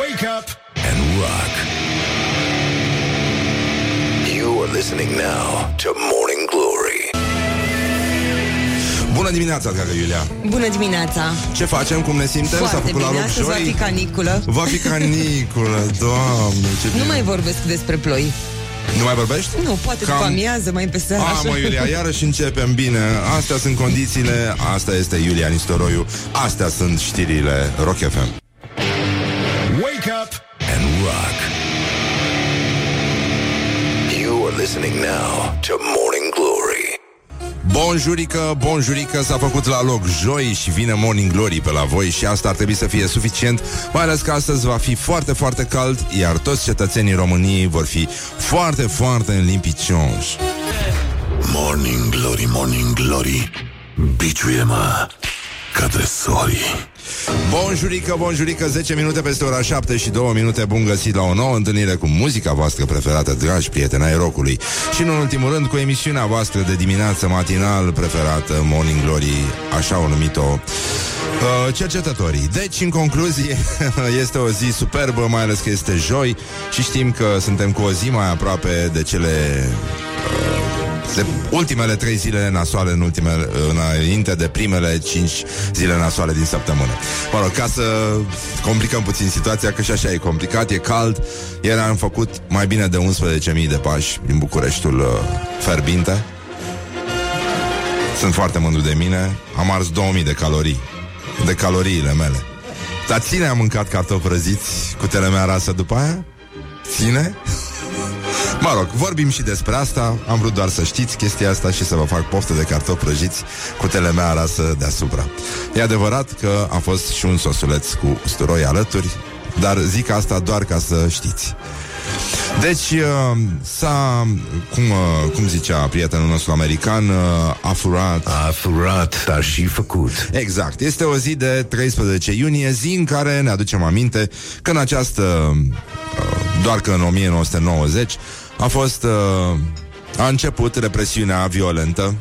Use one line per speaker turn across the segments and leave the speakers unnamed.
Wake up and rock. You are listening now to Morning Glory.
Bună dimineața, dragă Iulia!
Bună dimineața!
Ce facem? Cum ne simtem?
Foarte
S-a făcut
bine,
la loc
astăzi
joi?
va fi caniculă.
Va fi caniculă, doamne, ce
Nu
bine.
mai vorbesc despre ploi.
Nu mai vorbești?
Nu, poate
Cam-
după amiază, mai pe seara.
A,
așa.
mă, Iulia, iarăși începem bine Astea sunt condițiile, asta este Iulia Nistoroiu Astea sunt știrile Rock FM
Wake up and rock. You are listening now to Morning Glory.
Bonjurică, bonjurică, s-a făcut la loc joi și vine Morning Glory pe la voi și asta ar trebui să fie suficient, mai ales că astăzi va fi foarte, foarte cald, iar toți cetățenii României vor fi foarte, foarte în limpi cionși.
Morning Glory, Morning Glory. Biciuie-mă către sorii.
Bonjurică, bonjurică, 10 minute peste ora 7 și 2 minute. Bun găsit la o nouă întâlnire cu muzica voastră preferată, dragi prieteni ai rocului. Și în ultimul rând cu emisiunea voastră de dimineață matinal preferată Morning Glory, așa o numit-o uh, Cercetătorii. Deci, în concluzie, este o zi superbă Mai ales că este joi Și știm că suntem cu o zi mai aproape de cele de ultimele trei zile nasoale în ultimele, înainte de primele cinci zile nasoale din săptămână. Mă rog, ca să complicăm puțin situația, că și așa e complicat, e cald. Ieri am făcut mai bine de 11.000 de pași din Bucureștiul uh, Ferbinte. Sunt foarte mândru de mine. Am ars 2000 de calorii. De caloriile mele. Dar ține am mâncat cartofi răziți cu telemea rasă după aia? Ține? Mă rog, vorbim și despre asta Am vrut doar să știți chestia asta Și să vă fac poftă de cartofi prăjiți Cu telemea rasă deasupra E adevărat că a fost și un sosuleț Cu usturoi alături Dar zic asta doar ca să știți deci, uh, s-a, cum, uh, cum zicea prietenul nostru american, uh, a furat
A furat, dar și făcut.
Exact. Este o zi de 13 iunie, zi în care ne aducem aminte că în această, uh, doar că în 1990, a fost, uh, a început represiunea violentă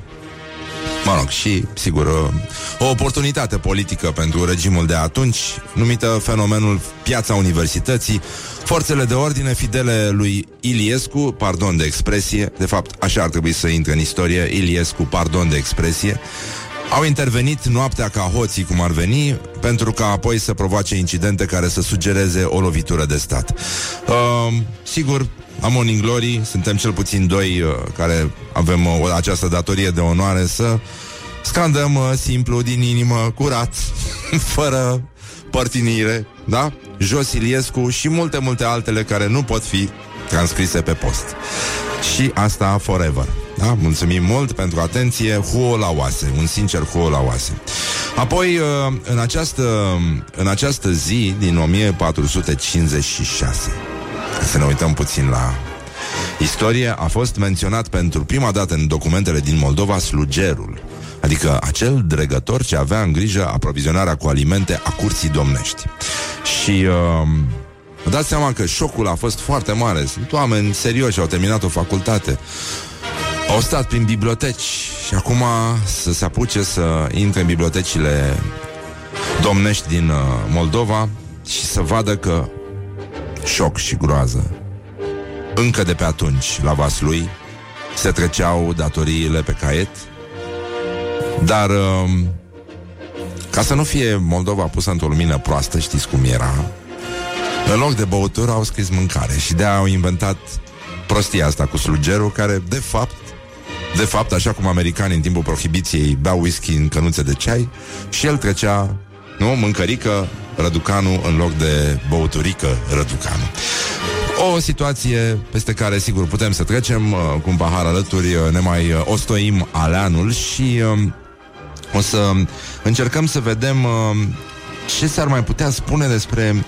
Mă rog, și, sigur, uh, o oportunitate politică pentru regimul de atunci, numită fenomenul Piața Universității, forțele de ordine fidele lui Iliescu, pardon de expresie, de fapt, așa ar trebui să intre în istorie, Iliescu, pardon de expresie, au intervenit noaptea ca hoții, cum ar veni, pentru ca apoi să provoace incidente care să sugereze o lovitură de stat. Uh, sigur, la Morning Glory suntem cel puțin doi uh, care avem uh, această datorie de onoare să scandăm uh, simplu, din inimă, curat, fără părtinire, da? Jos Iliescu și multe, multe altele care nu pot fi transcrise pe post. Și asta forever. Da? Mulțumim mult pentru atenție, huo la oase, un sincer huo la oase. Apoi, uh, în această, în această zi din 1456, să ne uităm puțin la istorie, a fost menționat pentru prima dată în documentele din Moldova slugerul, adică acel dregător ce avea în grijă aprovizionarea cu alimente a curții domnești. Și uh, vă dați seama că șocul a fost foarte mare. Sunt oameni serioși, au terminat o facultate, au stat prin biblioteci și acum să se apuce să intre în bibliotecile domnești din uh, Moldova și să vadă că șoc și groază. Încă de pe atunci, la Vaslui, se treceau datoriile pe caiet, dar um, ca să nu fie Moldova pusă într-o lumină proastă, știți cum era, în loc de băutură au scris mâncare și de-aia au inventat prostia asta cu slugerul, care de fapt de fapt, așa cum americanii în timpul prohibiției beau whisky în cănuțe de ceai și el trecea, nu, mâncărică Răducanu în loc de băuturică Răducanu. O situație peste care, sigur, putem să trecem uh, cu un pahar alături, uh, ne mai uh, ostoim aleanul și uh, o să încercăm să vedem uh, ce s-ar mai putea spune despre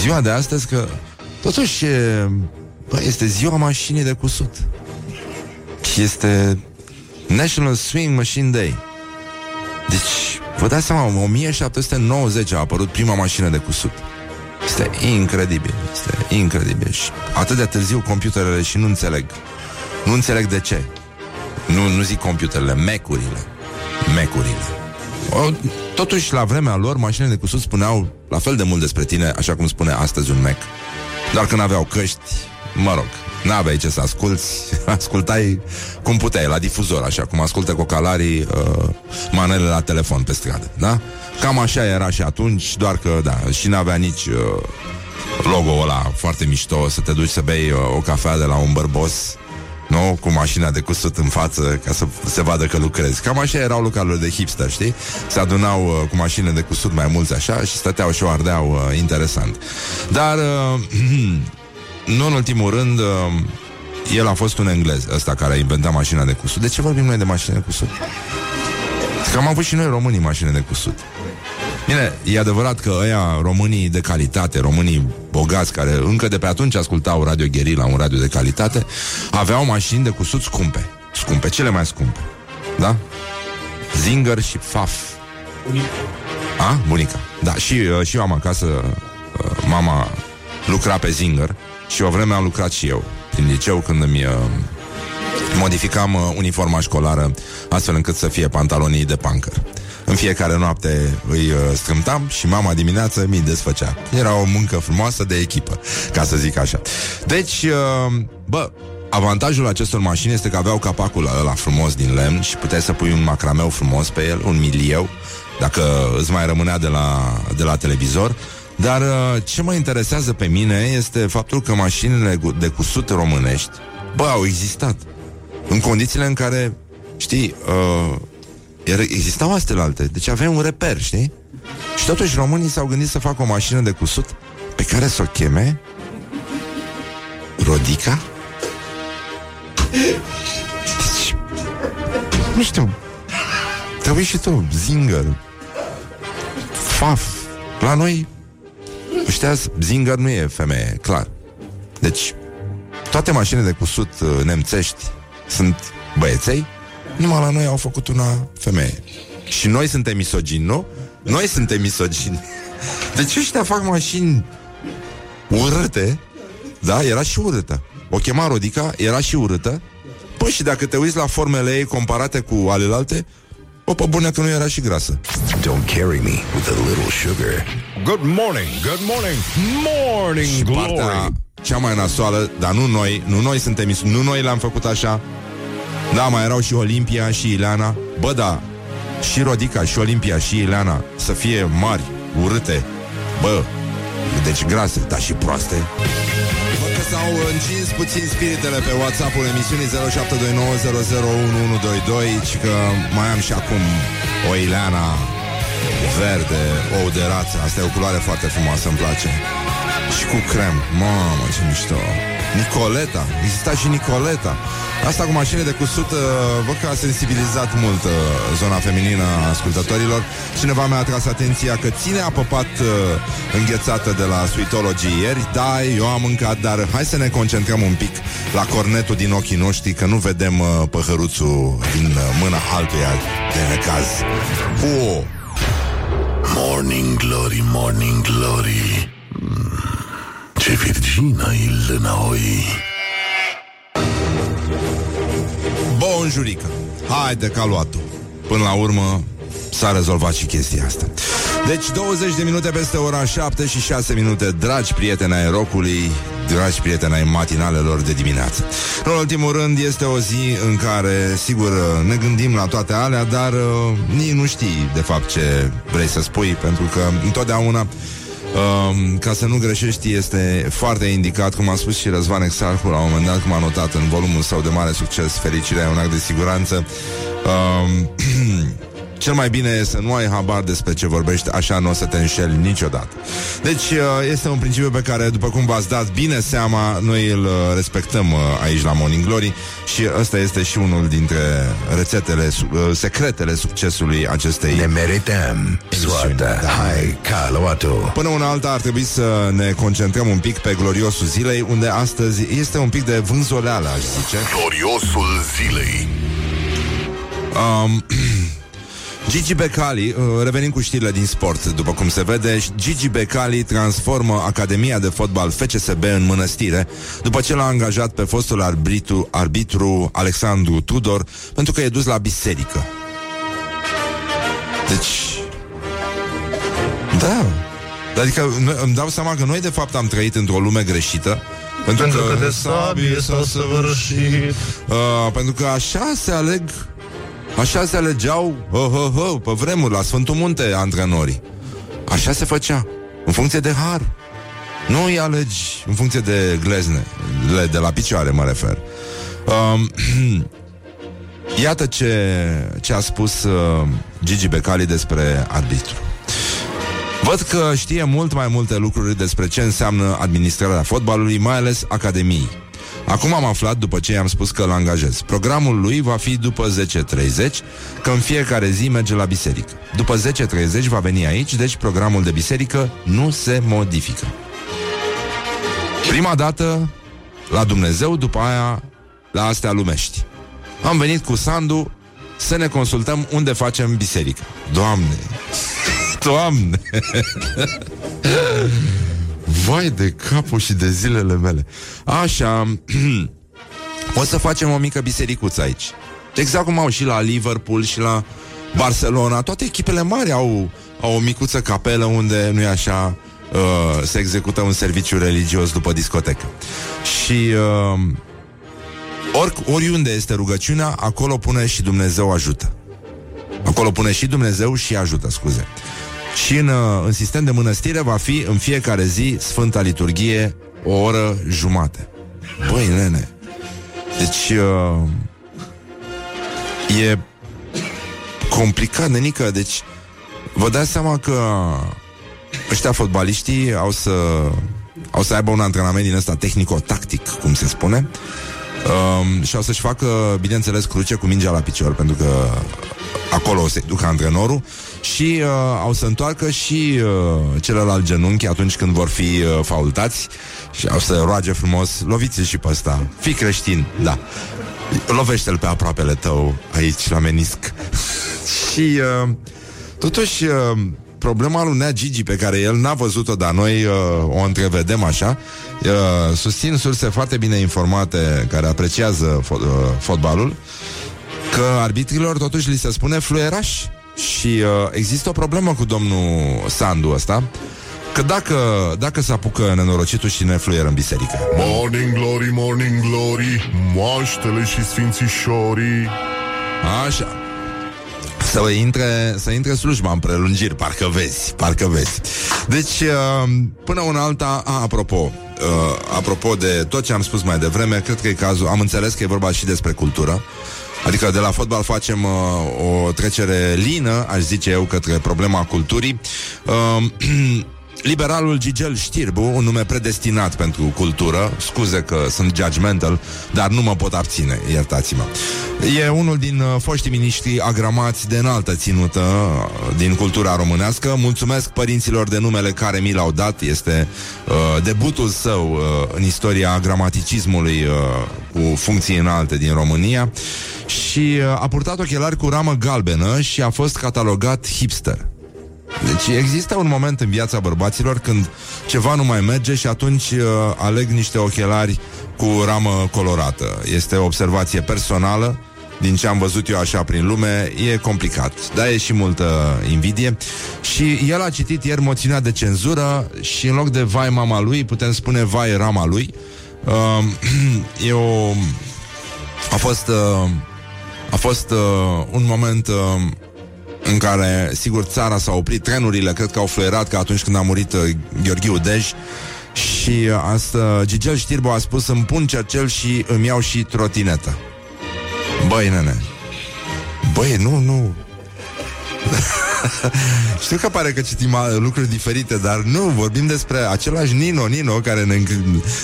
ziua de astăzi, că totuși e, bă, este ziua mașinii de cusut. Este National Swing Machine Day. Deci, vă dați seama, în 1790 a apărut prima mașină de cusut. Este incredibil, este incredibil. Și atât de târziu computerele și nu înțeleg. Nu înțeleg de ce. Nu, nu zic computerele, Mac-urile. Mac-urile. O, Totuși, la vremea lor, mașinile de cusut spuneau la fel de mult despre tine, așa cum spune astăzi un Mac. Doar că n-aveau căști, mă rog, n-aveai ce să asculti, ascultai cum puteai, la difuzor, așa cum ascultă cocalarii uh, manele la telefon pe stradă, da? Cam așa era și atunci, doar că, da, și n-avea nici uh, logo-ul ăla foarte mișto, să te duci să bei uh, o cafea de la un bărbos, nu? Cu mașina de cusut în față ca să se vadă că lucrezi. Cam așa erau localurile de hipster, știi? Se adunau uh, cu mașinile de cusut mai mulți așa și stăteau și o ardeau uh, interesant. Dar, uh, nu în ultimul rând, uh, el a fost un englez, ăsta care a inventat mașina de cusut. De ce vorbim noi de mașină de cusut? Că am avut și noi românii mașini de cusut. Bine, e adevărat că ăia, românii de calitate, românii bogați, care încă de pe atunci ascultau Radio Guerilla, un radio de calitate, aveau mașini de cusut scumpe. Scumpe, cele mai scumpe. Da? Zinger și Faf. Bunica. A? Bunica. Da, și, uh, și eu am acasă, uh, mama lucra pe Zinger și o vreme am lucrat și eu prin liceu când îmi uh, modificam uh, uniforma școlară astfel încât să fie pantalonii de pancăr. În fiecare noapte îi uh, strâmtam și mama dimineață mi desfăcea. Era o muncă frumoasă de echipă, ca să zic așa. Deci, uh, bă, Avantajul acestor mașini este că aveau capacul ăla frumos din lemn și puteai să pui un macrameu frumos pe el, un milieu, dacă îți mai rămânea de la, de la televizor. Dar uh, ce mă interesează pe mine este faptul că mașinile gu- de cusut românești, bă, au existat. În condițiile în care, știi, uh, era- existau astfel alte. Deci aveai un reper, știi? Și totuși românii s-au gândit să facă o mașină de cusut pe care să o cheme Rodica? Deci, nu știu, trebuie și tu, Zinger, Faf. La noi, ăștia, Zinger nu e femeie, clar. Deci, toate mașinile de cusut uh, nemțești sunt băieței, numai la noi au făcut una femeie. Și noi suntem misogini, nu? Noi suntem misogini. Deci ăștia fac mașini urâte, da? Era și urâtă. O chema Rodica, era și urâtă. Păi și dacă te uiți la formele ei comparate cu alelalte, o, pe bune că nu era și grasă.
Don't carry me with a little sugar.
Good morning, good morning, morning
Și
glory.
partea cea mai nasoală, dar nu noi, nu noi suntem, is- nu noi le-am făcut așa. Da, mai erau și Olimpia și Ileana. Bă, da, și Rodica și Olimpia și Ileana să fie mari, urâte. Bă, deci grase, dar și proaste. Văd că s-au încins puțin spiritele pe WhatsApp-ul emisiunii 0729001122 și că mai am și acum o Ileana verde, ou de rață. Asta e o culoare foarte frumoasă, îmi place. Și cu crem. Mamă, ce mișto. Nicoleta. Exista și Nicoleta. Asta cu mașini de cusut, uh, văd că a sensibilizat mult uh, zona feminină a ascultătorilor. Cineva mi-a atras atenția că ține a păpat uh, înghețată de la Sweetology ieri. Da, eu am mâncat, dar hai să ne concentrăm un pic la cornetul din ochii noștri, că nu vedem uh, păhăruțul din uh, mâna altuia de necaz. Oh!
Morning Glory, Morning Glory. Mm, Ce virgină e lânăoi.
Bonjurică Haide că a luat-o. Până la urmă s-a rezolvat și chestia asta. Deci 20 de minute peste ora 7 și 6 minute Dragi prieteni ai rocului Dragi prieteni ai matinalelor de dimineață. În ultimul rând este o zi în care Sigur ne gândim la toate alea Dar uh, nici nu știi de fapt ce vrei să spui Pentru că întotdeauna Um, ca să nu greșești este foarte indicat, cum a spus și Răzvan Exarhu la un moment dat, cum a notat în volumul său de mare succes, Fericirea e un act de siguranță. Um, cel mai bine e să nu ai habar despre ce vorbești, așa nu o să te înșeli niciodată. Deci uh, este un principiu pe care, după cum v-ați dat bine seama, noi îl uh, respectăm uh, aici la Morning Glory și ăsta este și unul dintre rețetele, su- uh, secretele succesului acestei
Ne merităm soarta.
Da.
Hai, ca luat-o.
Până una alta ar trebui să ne concentrăm un pic pe gloriosul zilei, unde astăzi este un pic de vânzoleală, aș zice.
Gloriosul zilei.
Um, Gigi Becali, uh, revenim cu știrile din sport, după cum se vede, Gigi Becali transformă Academia de Fotbal FCSB în mănăstire, după ce l-a angajat pe fostul arbitru, arbitru Alexandru Tudor, pentru că e dus la biserică. Deci, Da. Adică noi- îmi dau seama că noi de fapt am trăit într-o lume greșită pentru,
Pentru că de sabie s-a săvârșit
Uh, pentru că așa se aleg Așa se alegeau hă, hă, hă, Pe vremuri la Sfântul Munte Antrenorii. Așa se făcea În funcție de har. Nu îi alegi în funcție de glezne de, de la picioare mă refer. Um, Iată ce, ce a spus uh, Gigi Becali despre arbitru. Văd că știe mult mai multe lucruri despre ce înseamnă administrarea fotbalului, mai ales academiei. Acum am aflat, după ce i-am spus că îl angajez. Programul lui va fi după 10.30, că în fiecare zi merge la biserică. După 10.30 va veni aici, deci programul de biserică nu se modifică. Prima dată la Dumnezeu, după aia la astea lumești. Am venit cu Sandu să ne consultăm unde facem biserică. Doamne! Doamne! Vai de capul și de zilele mele. Așa, o să facem o mică bisericuță aici. Exact cum au și la Liverpool și la Barcelona. Toate echipele mari au, au o micuță capelă unde, nu e așa, uh, se execută un serviciu religios după discotecă. Și uh, ori, oriunde este rugăciunea, acolo pune și Dumnezeu ajută. Acolo pune și Dumnezeu și ajută, scuze. Și în, uh, în sistem de mănăstire va fi în fiecare zi Sfânta Liturghie o oră jumate. Băi, nene, deci uh, e complicat, nenică, deci vă dați seama că ăștia fotbaliștii au să au să aibă un antrenament din ăsta tehnico-tactic, cum se spune, um, și o să-și facă, bineînțeles, cruce cu mingea la picior, pentru că acolo o să-i ducă antrenorul și uh, au să întoarcă și uh, celălalt genunchi atunci când vor fi uh, faultați și au să roage frumos, loviți și pe ăsta, fii creștin, da. Lovește-l pe aproapele tău aici la menisc. și uh, totuși uh, problema lui Nea Gigi pe care el n-a văzut-o, dar noi uh, o întrevedem așa, uh, susțin surse foarte bine informate care apreciază fo- uh, fotbalul, că arbitrilor totuși li se spune fluieraș și uh, există o problemă cu domnul Sandu ăsta, că dacă, dacă se apucă nenorocitul și ne fluieră în biserică.
Morning glory, morning glory Moaștele și sfințișorii
Așa. Să intre, să intre slujba în prelungiri, parcă vezi, parcă vezi. Deci, uh, până una alta, a, apropo, uh, apropo de tot ce am spus mai devreme, cred că e cazul, am înțeles că e vorba și despre cultură, Adică de la fotbal facem uh, o trecere lină, aș zice eu, către problema culturii. Uh, Liberalul Gigel Știrbu, un nume predestinat pentru cultură, scuze că sunt judgmental, dar nu mă pot abține, iertați-mă. E unul din uh, foștii miniștri agramați de înaltă ținută uh, din cultura românească. Mulțumesc părinților de numele care mi l-au dat. Este uh, debutul său uh, în istoria gramaticismului uh, cu funcții înalte din România și uh, a purtat ochelari cu ramă galbenă și a fost catalogat hipster. Deci există un moment în viața bărbaților când ceva nu mai merge și atunci uh, aleg niște ochelari cu ramă colorată. Este o observație personală, din ce am văzut eu așa prin lume, e complicat. Da, e și multă invidie. Și el a citit ieri moțiunea de cenzură și în loc de vai mama lui, putem spune vai rama lui. Uh, e o... A fost... Uh, a fost uh, un moment... Uh, în care, sigur, țara s-a oprit, trenurile cred că au fluierat ca atunci când a murit uh, Gheorghiu Dej și uh, asta, Gigel Știrbo a spus îmi pun cercel și îmi iau și trotinetă. Băi, nene, băi, nu, nu, știu că pare că citim uh, lucruri diferite, dar nu, vorbim despre același Nino, Nino, care ne,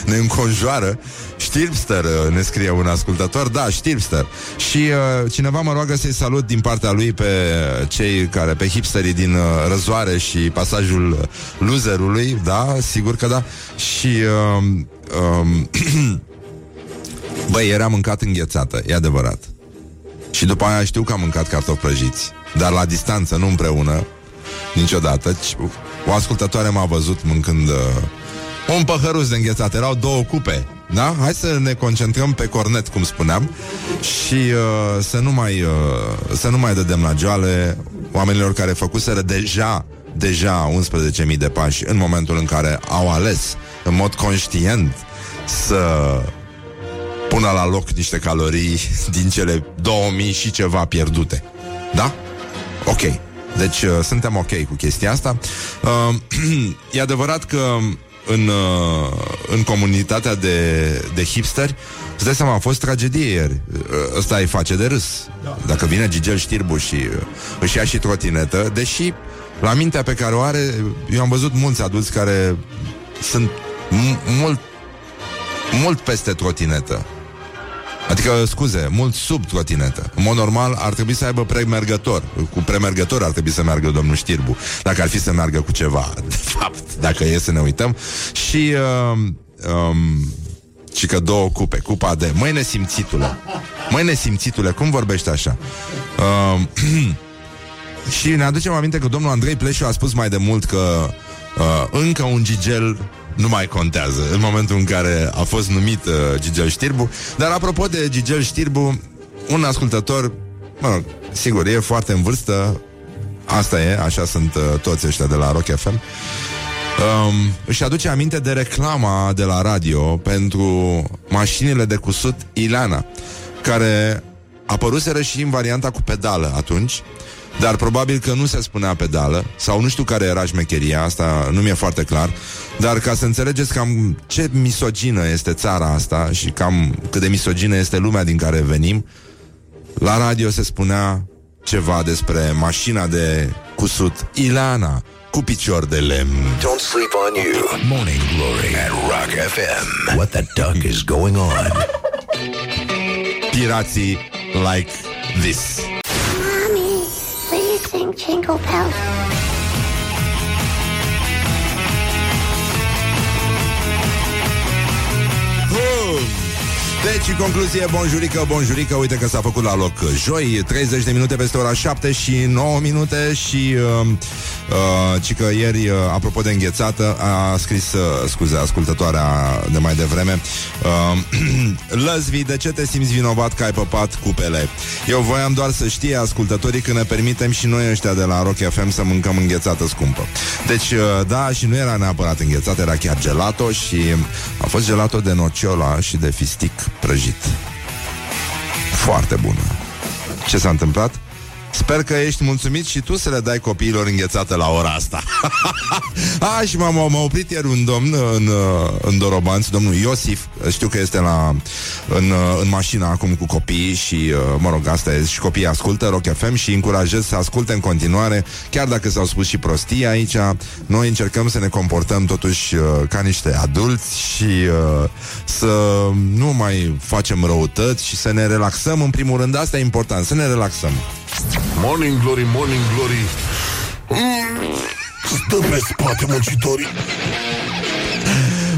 ne înconjoară. Stilpster, uh, ne scrie un ascultător, da, Stilpster. Și uh, cineva mă roagă să-i salut din partea lui pe cei care, pe hipsterii din uh, Răzoare și pasajul loserului, da, sigur că da. Și uh, uh, Băi, era mâncat înghețată, e adevărat. Și după aia știu că am mâncat cartofi prăjiți Dar la distanță, nu împreună Niciodată O ascultătoare m-a văzut mâncând uh, Un păhăruț de înghețat Erau două cupe da? Hai să ne concentrăm pe cornet, cum spuneam Și uh, să, nu mai, uh, să nu mai dădem la joale Oamenilor care făcuseră deja deja 11.000 de pași în momentul în care au ales în mod conștient să pună la loc niște calorii din cele 2000 și ceva pierdute. Da? Ok. Deci uh, suntem ok cu chestia asta. Uh, e adevărat că în, uh, în comunitatea de, de hipsteri Îți dai seama, a fost tragedie ieri Uh, Ăsta îi face de râs Dacă vine Gigel Știrbu și uh, își ia și trotinetă Deși la mintea pe care o are Eu am văzut mulți adulți care Sunt m- mult Mult peste trotinetă Adică, scuze, mult sub trotinetă. În mod normal ar trebui să aibă premergător. Cu premergător ar trebui să meargă domnul Știrbu. Dacă ar fi să meargă cu ceva, de fapt, dacă e să ne uităm. Și... Uh, um, și că două cupe, cupa de Măi nesimțitule Măi nesimțitule, cum vorbești așa? Uh, și ne aducem aminte că domnul Andrei Pleșu a spus mai de mult că uh, încă un gigel nu mai contează în momentul în care a fost numit uh, Gigel Știrbu. Dar apropo de Gigel Știrbu, un ascultător, mă rog, sigur, e foarte în vârstă, asta e, așa sunt uh, toți ăștia de la Rock FM, Um, își aduce aminte de reclama de la radio pentru mașinile de cusut Ilana, care apăruseră și în varianta cu pedală atunci, dar probabil că nu se spunea pedală, sau nu știu care era șmecheria, asta nu mi-e foarte clar, dar ca să înțelegeți cam ce misogină este țara asta și cam cât de misogină este lumea din care venim, la radio se spunea ceva despre mașina de cusut Ilana, cu picior de lemn.
Don't sleep on you. Morning Glory at Rock FM. What the duck is going on?
Pirații like this.
Jingle Bells?
Deci, în concluzie, bonjurică, bonjurică Uite că s-a făcut la loc joi 30 de minute peste ora 7 și 9 minute Și uh, uh, Ci că ieri, uh, apropo de înghețată A scris, uh, scuze, ascultătoarea De mai devreme uh, Lăzvi, de ce te simți vinovat Că ai păpat cupele? Eu voiam doar să știe ascultătorii Că ne permitem și noi ăștia de la Rock FM Să mâncăm înghețată scumpă. Deci, uh, da, și nu era neapărat înghețată Era chiar gelato și a fost gelato de nociola Și de fistic prăjit Foarte bună Ce s-a întâmplat? Sper că ești mulțumit și tu să le dai copiilor înghețată la ora asta. A, și m-am, m-a oprit ieri un domn în, în Dorobanți, domnul Iosif. Știu că este la, în, în mașină acum cu copiii și, mă rog, asta e Și copiii ascultă Rock FM și încurajez să asculte în continuare Chiar dacă s-au spus și prostii aici. Noi încercăm să ne comportăm totuși ca niște adulți Și să nu mai facem răutăți Și să ne relaxăm în primul rând. Asta e important, să ne relaxăm
Morning Glory, Morning Glory. Mm, Stă pe spate muncitorii.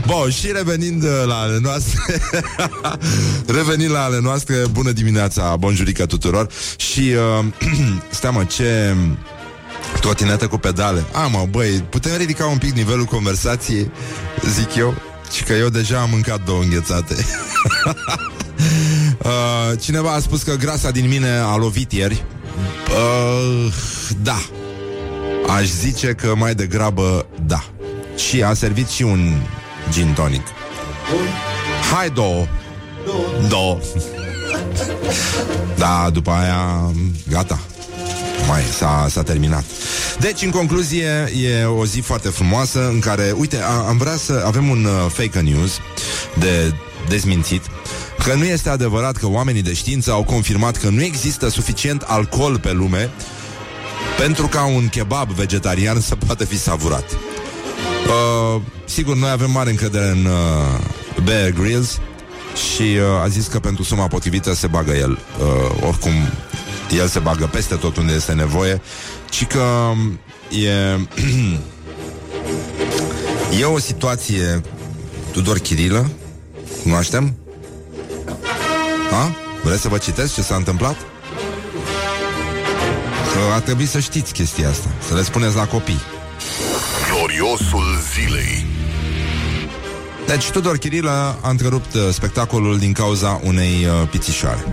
Bun, și revenind uh, la ale noastre Revenind la ale noastre Bună dimineața, bonjurică tuturor. Și uh, Stea mă, ce Trotinetă cu pedale. A, mă, băi, putem ridica un pic nivelul conversației Zic eu Și că eu deja am mâncat două înghețate. Uh, Cineva a spus că grasa din mine a lovit ieri uh, Da. Aș zice că mai degrabă da. Și a servit și un gin tonic. Hai două. Două. Da, după aia Gata. Mai s-a, s-a terminat. Deci, în concluzie, e o zi foarte frumoasă în care, uite, a, am vrea să avem un uh, fake news de dezmințit că nu este adevărat că oamenii de știință au confirmat că nu există suficient alcool pe lume pentru ca un kebab vegetarian să poată fi savurat. Uh, sigur, noi avem mare încredere în uh, Bear Grylls și uh, a zis că pentru suma potrivită se bagă el. Uh, oricum, el se bagă peste tot unde este nevoie, ci că um, e... e o situație Tudor Chirilă, cunoaștem? A? Vreți să vă citesc ce s-a întâmplat? Că ar trebui să știți chestia asta, să le spuneți la copii.
Gloriosul zilei
Deci Tudor Chirilă a întrerupt uh, spectacolul din cauza unei uh, pițișoare.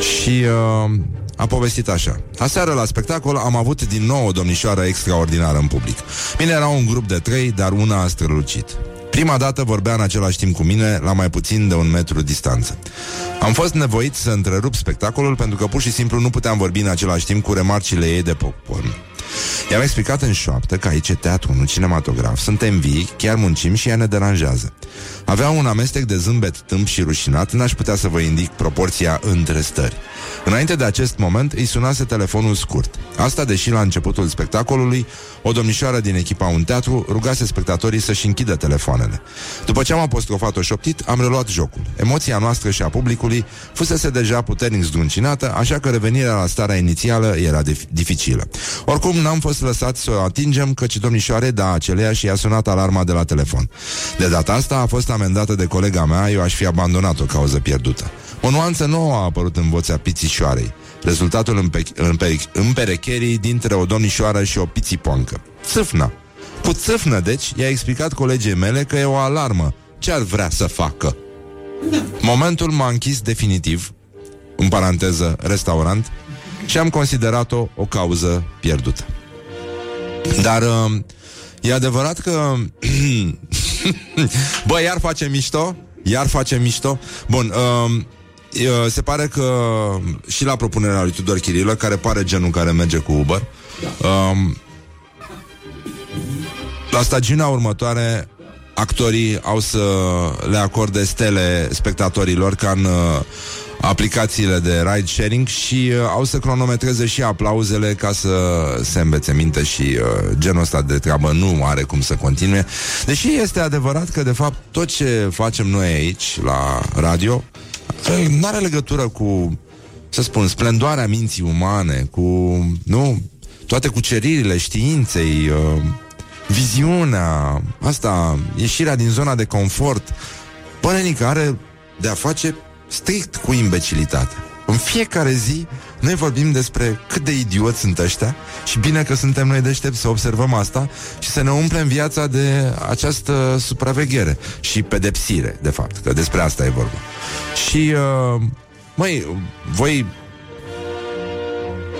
Și uh, a povestit așa. Aseară la spectacol am avut din nou o domnișoară extraordinară în public. Bine, era un grup de trei, dar una a strălucit. Prima dată vorbea în același timp cu mine, la mai puțin de un metru distanță. Am fost nevoit să întrerup spectacolul pentru că pur și simplu nu puteam vorbi în același timp cu remarcile ei de popcorn. I-am explicat în șoaptă că aici e teatru, nu cinematograf. Suntem vii, chiar muncim și ea ne deranjează. Avea un amestec de zâmbet tâmp și rușinat, n-aș putea să vă indic proporția între stări. Înainte de acest moment, îi sunase telefonul scurt. Asta deși la începutul spectacolului, o domnișoară din echipa un teatru rugase spectatorii să-și închidă telefoanele. După ce am apostrofat-o șoptit, am reluat jocul. Emoția noastră și a publicului fusese deja puternic zdruncinată, așa că revenirea la starea inițială era dif- dificilă. Oricum, n-am fost lăsat să o atingem, căci domnișoare da acelea și i-a sunat alarma de la telefon. De data asta a fost amendată de colega mea, eu aș fi abandonat o cauză pierdută. O nuanță nouă a apărut în vocea pițișoarei. Rezultatul împe- împe- împerecherii dintre o domnișoară și o pițipoancă. Țâfna. Cu țâfnă, deci, i-a explicat colegii mele că e o alarmă. Ce ar vrea să facă? Momentul m-a închis definitiv, în paranteză, restaurant, și am considerat-o o cauză pierdută. Dar uh, e adevărat că... Bă, iar face mișto? Iar face mișto? Bun, uh, uh, se pare că și la propunerea lui Tudor Chirilă, care pare genul care merge cu Uber, uh, la stagiunea următoare actorii au să le acorde stele spectatorilor ca în uh, aplicațiile de ride sharing și uh, au să cronometreze și aplauzele ca să se învețe minte și uh, genul ăsta de treabă nu are cum să continue. Deși este adevărat că de fapt tot ce facem noi aici la radio nu are legătură cu să spun, splendoarea minții umane, cu, nu, toate cuceririle științei, uh, viziunea, asta, ieșirea din zona de confort, până are de a face strict cu imbecilitate. În fiecare zi noi vorbim despre cât de idioți sunt ăștia și bine că suntem noi deștepți să observăm asta și să ne umplem viața de această supraveghere și pedepsire, de fapt, că despre asta e vorba. Și, uh, măi, voi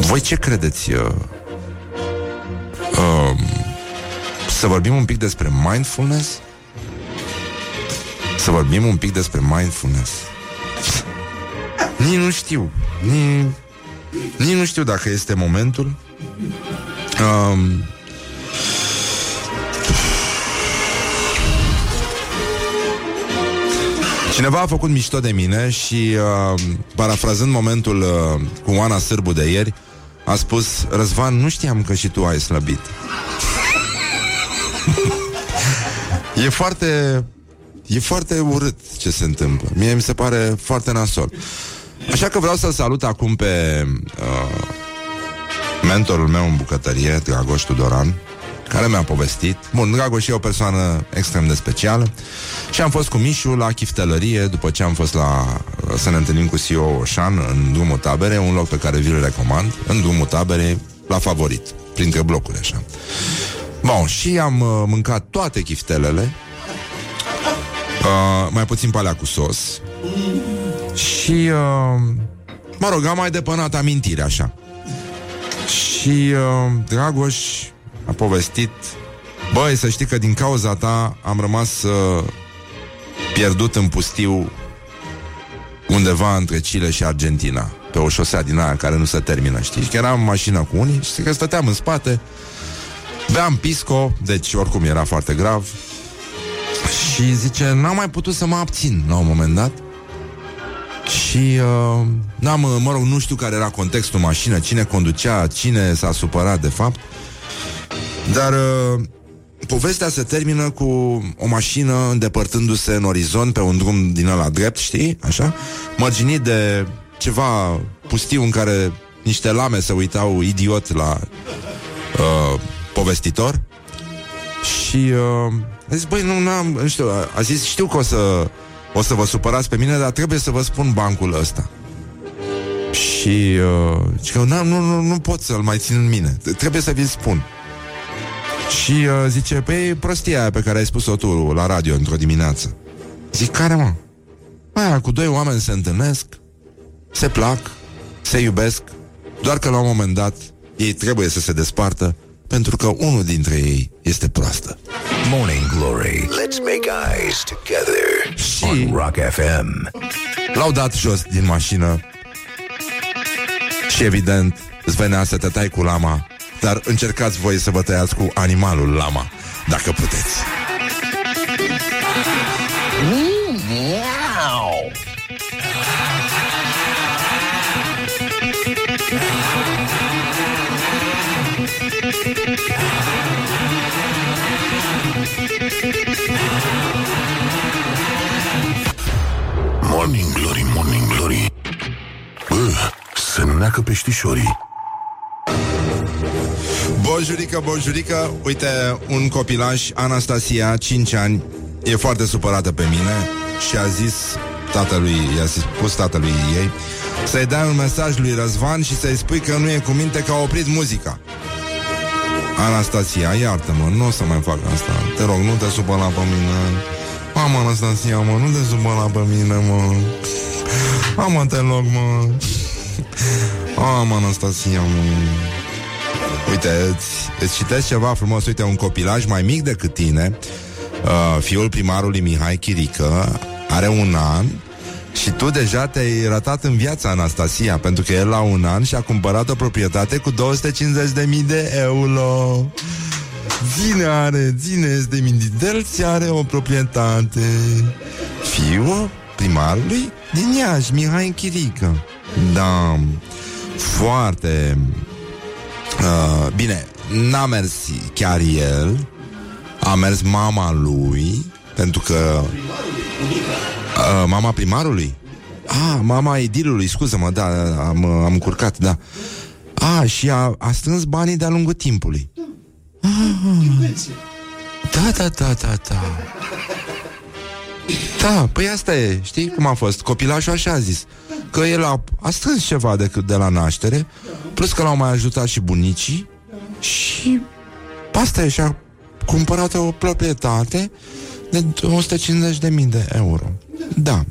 voi ce credeți? Uh, uh, să vorbim un pic despre mindfulness? Să vorbim un pic despre mindfulness. Nici nu știu. Nici, nici nu știu dacă este momentul. Um, Cineva a făcut mișto de mine și, uh, parafrazând momentul uh, cu Oana Sârbu de ieri, a spus, Răzvan, nu știam că și tu ai slăbit. e foarte... E foarte urât ce se întâmplă. Mie mi se pare foarte nasol. Așa că vreau să-l salut acum pe uh, mentorul meu în bucătărie, Dragoș Tudoran, care mi-a povestit. Bun, Dragoș e o persoană extrem de specială și am fost cu Mișu la chiftelărie după ce am fost la să ne întâlnim cu CEO Oșan în drumul tabere, un loc pe care vi-l recomand, în drumul tabere, la favorit, printre blocuri așa. Bun, și am uh, mâncat toate chiftelele, uh, mai puțin pe alea cu sos, și, uh, mă rog, am mai depănat amintire așa. Și uh, Dragoș a povestit Băi, să știi că din cauza ta am rămas uh, pierdut în pustiu undeva între Chile și Argentina, pe o șosea din aia care nu se termină, știi? Că eram în mașină cu unii și că stăteam în spate, beam pisco, deci oricum era foarte grav, și zice, n-am mai putut să mă abțin la un moment dat și uh, n-am, uh, mă rog, nu știu care era contextul mașină, cine conducea, cine s-a supărat de fapt. Dar uh, povestea se termină cu o mașină îndepărtându-se în orizont pe un drum din ăla drept, știi? Așa? Mărginit de ceva pustiu în care niște lame se uitau idiot la uh, povestitor. Și uh, a zis, băi, nu, n-am, nu știu, a zis, știu că o să o să vă supărați pe mine, dar trebuie să vă spun bancul ăsta. Și uh, și că nu, nu, nu pot să-l mai țin în mine. Trebuie să vi-l spun. Și uh, zice, păi prostia aia pe care ai spus-o tu la radio într-o dimineață. Zic, care mă? Aia, cu doi oameni se întâlnesc, se plac, se iubesc Doar că la un moment dat ei trebuie să se despartă pentru că unul dintre ei este proastă.
Morning Glory. Let's make eyes together
Și-
on Rock FM.
L-au dat jos din mașină și evident îți venea să te tai cu lama, dar încercați voi să vă tăiați cu animalul lama, dacă puteți.
Se neacă peștișorii.
Bonjurică, bonjurică Uite, un copilaj, Anastasia, 5 ani E foarte supărată pe mine Și a zis tatălui I-a spus tatălui ei Să-i dai un mesaj lui Răzvan Și să-i spui că nu e cu minte că a oprit muzica. Anastasia, iartă-mă Nu o să mai fac asta. Te rog, nu te supăra pe mine. Mama Anastasia, mă, nu te supăra pe mine, mă. Mama, te rog, mă Mama Anastasia, mă Uite, îți, îți citesc ceva frumos. Uite, un copilaj mai mic decât tine. Uh, Fiul primarului Mihai Chirică Are un an Și tu deja te-ai rătat în viața Anastasia Pentru că el la un an și-a cumpărat o proprietate Cu 250.000 de euro. Zine are, zine este Mindidelți are o proprietate. Fiul primarului din Iași, Mihai Chirică Da, foarte Uh, bine, n-a mers chiar el, a mers mama lui, pentru că... Uh, mama primarului? Ah, mama edilului, scuză-mă, da, am, am încurcat, da. Ah, și a, a strâns banii de-a lungul timpului. Ah, da, da, da, da, da. Da, păi asta e, știi cum a fost? Copilașul așa a zis Că el a, a strâns ceva de, de la naștere Plus că l-au mai ajutat și bunicii Și asta e, și-a cumpărat o proprietate De 150.000 de euro. Da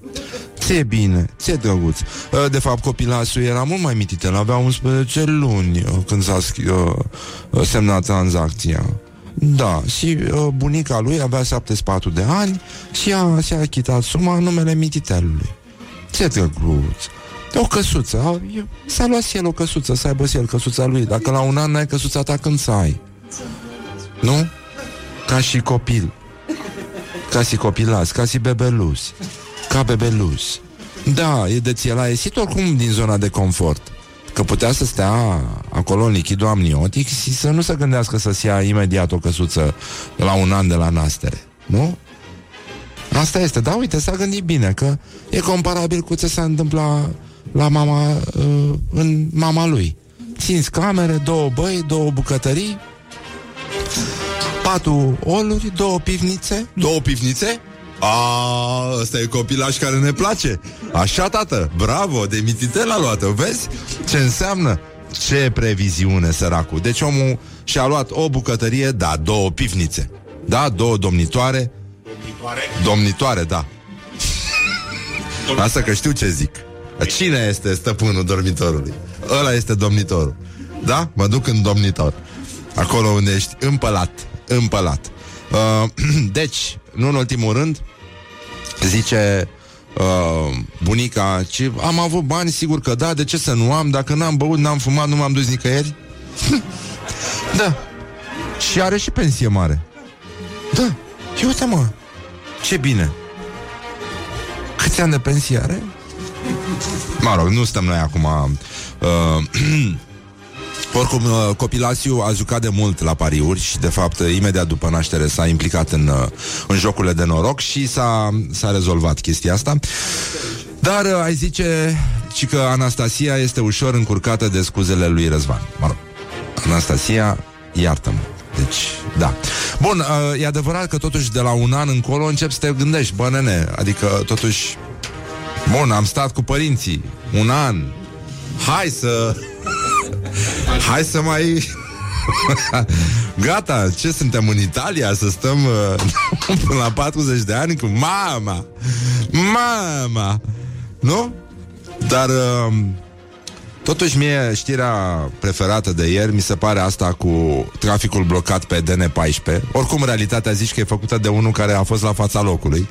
Ție bine, ție drăguț. Uh, De fapt copilașul era mult mai mititel Avea 11 luni uh, când s-a schi- uh, uh, semnat tranzacția da, și uh, bunica lui avea 74 de ani și a, și-a achitat suma în numele mititelului. Ce drăguț! O căsuță. A, e- s-a luat și el o căsuță, să aibă și el căsuța lui. Dacă la un an n-ai căsuța ta, când să ai? Nu? Ca și copil. Ca și copilați, ca și bebeluși. Ca bebeluși. Da, e de ție l-a ieșit oricum din zona de confort. Că putea să stea acolo în lichidul amniotic și să nu se gândească să-ți ia imediat o căsuță la un an de la nastere. Nu? Asta este, da, uite, s-a gândit bine Că e comparabil cu ce s-a întâmplat La mama uh, În mama lui Cinci camere, două băi, două bucătării Patru oluri, două pivnițe Două pivnițe? A, ăsta e copilaș care ne place Așa, tată, bravo, de mititel a luat Vezi ce înseamnă? Ce previziune, săracul Deci omul și-a luat o bucătărie Da, două pivnițe Da, două domnitoare Domnitoare, da. Asta că știu ce zic. Cine este stăpânul dormitorului? Ăla este domnitorul. Da? Mă duc în domnitor. Acolo unde ești împălat. Împălat. Uh, deci, nu în ultimul rând, zice uh, bunica, ce, am avut bani, sigur că da, de ce să nu am? Dacă n-am băut, n-am fumat, nu m-am dus nicăieri? da. Și are și pensie mare. Da. Și uite mă, ce bine. Câți ani de pensie are? Mă rog, nu stăm noi acum uh, Oricum, uh, copilasiu a jucat de mult la pariuri și, de fapt, uh, imediat după naștere s-a implicat în, uh, în jocurile de noroc și s-a, s-a rezolvat chestia asta. Dar uh, ai zice și că Anastasia este ușor încurcată de scuzele lui Răzvan. Mă rog, Anastasia, iartă-mă. Deci, da. Bun, uh, e adevărat că totuși de la un an încolo începi să te gândești, bă, nene, adică totuși, bun, am stat cu părinții un an, hai să... Hai să mai... Gata, ce suntem în Italia Să stăm uh, până la 40 de ani Cu mama Mama Nu? Dar uh, Totuși mie știrea preferată de ieri mi se pare asta cu traficul blocat pe DN14. Oricum realitatea zici că e făcută de unul care a fost la fața locului.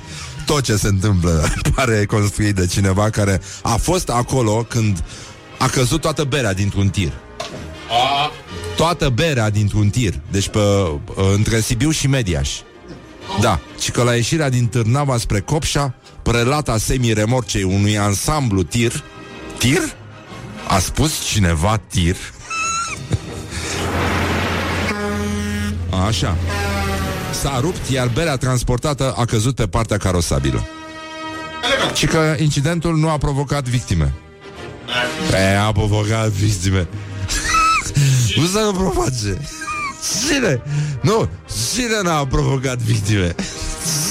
Tot ce se întâmplă pare construit de cineva care a fost acolo când a căzut toată berea dintr-un tir. Toată berea dintr-un tir. Deci pe, între Sibiu și Mediaș. Da, și că la ieșirea din Târnava spre Copșa, prelata semi-remorcei unui ansamblu tir, tir? A spus cineva tir? Așa. S-a rupt, iar berea transportată a căzut pe partea carosabilă. Și că incidentul nu a provocat victime. E, a provocat victime. nu să nu provoace. Cine? Nu, cine n-a provocat victime?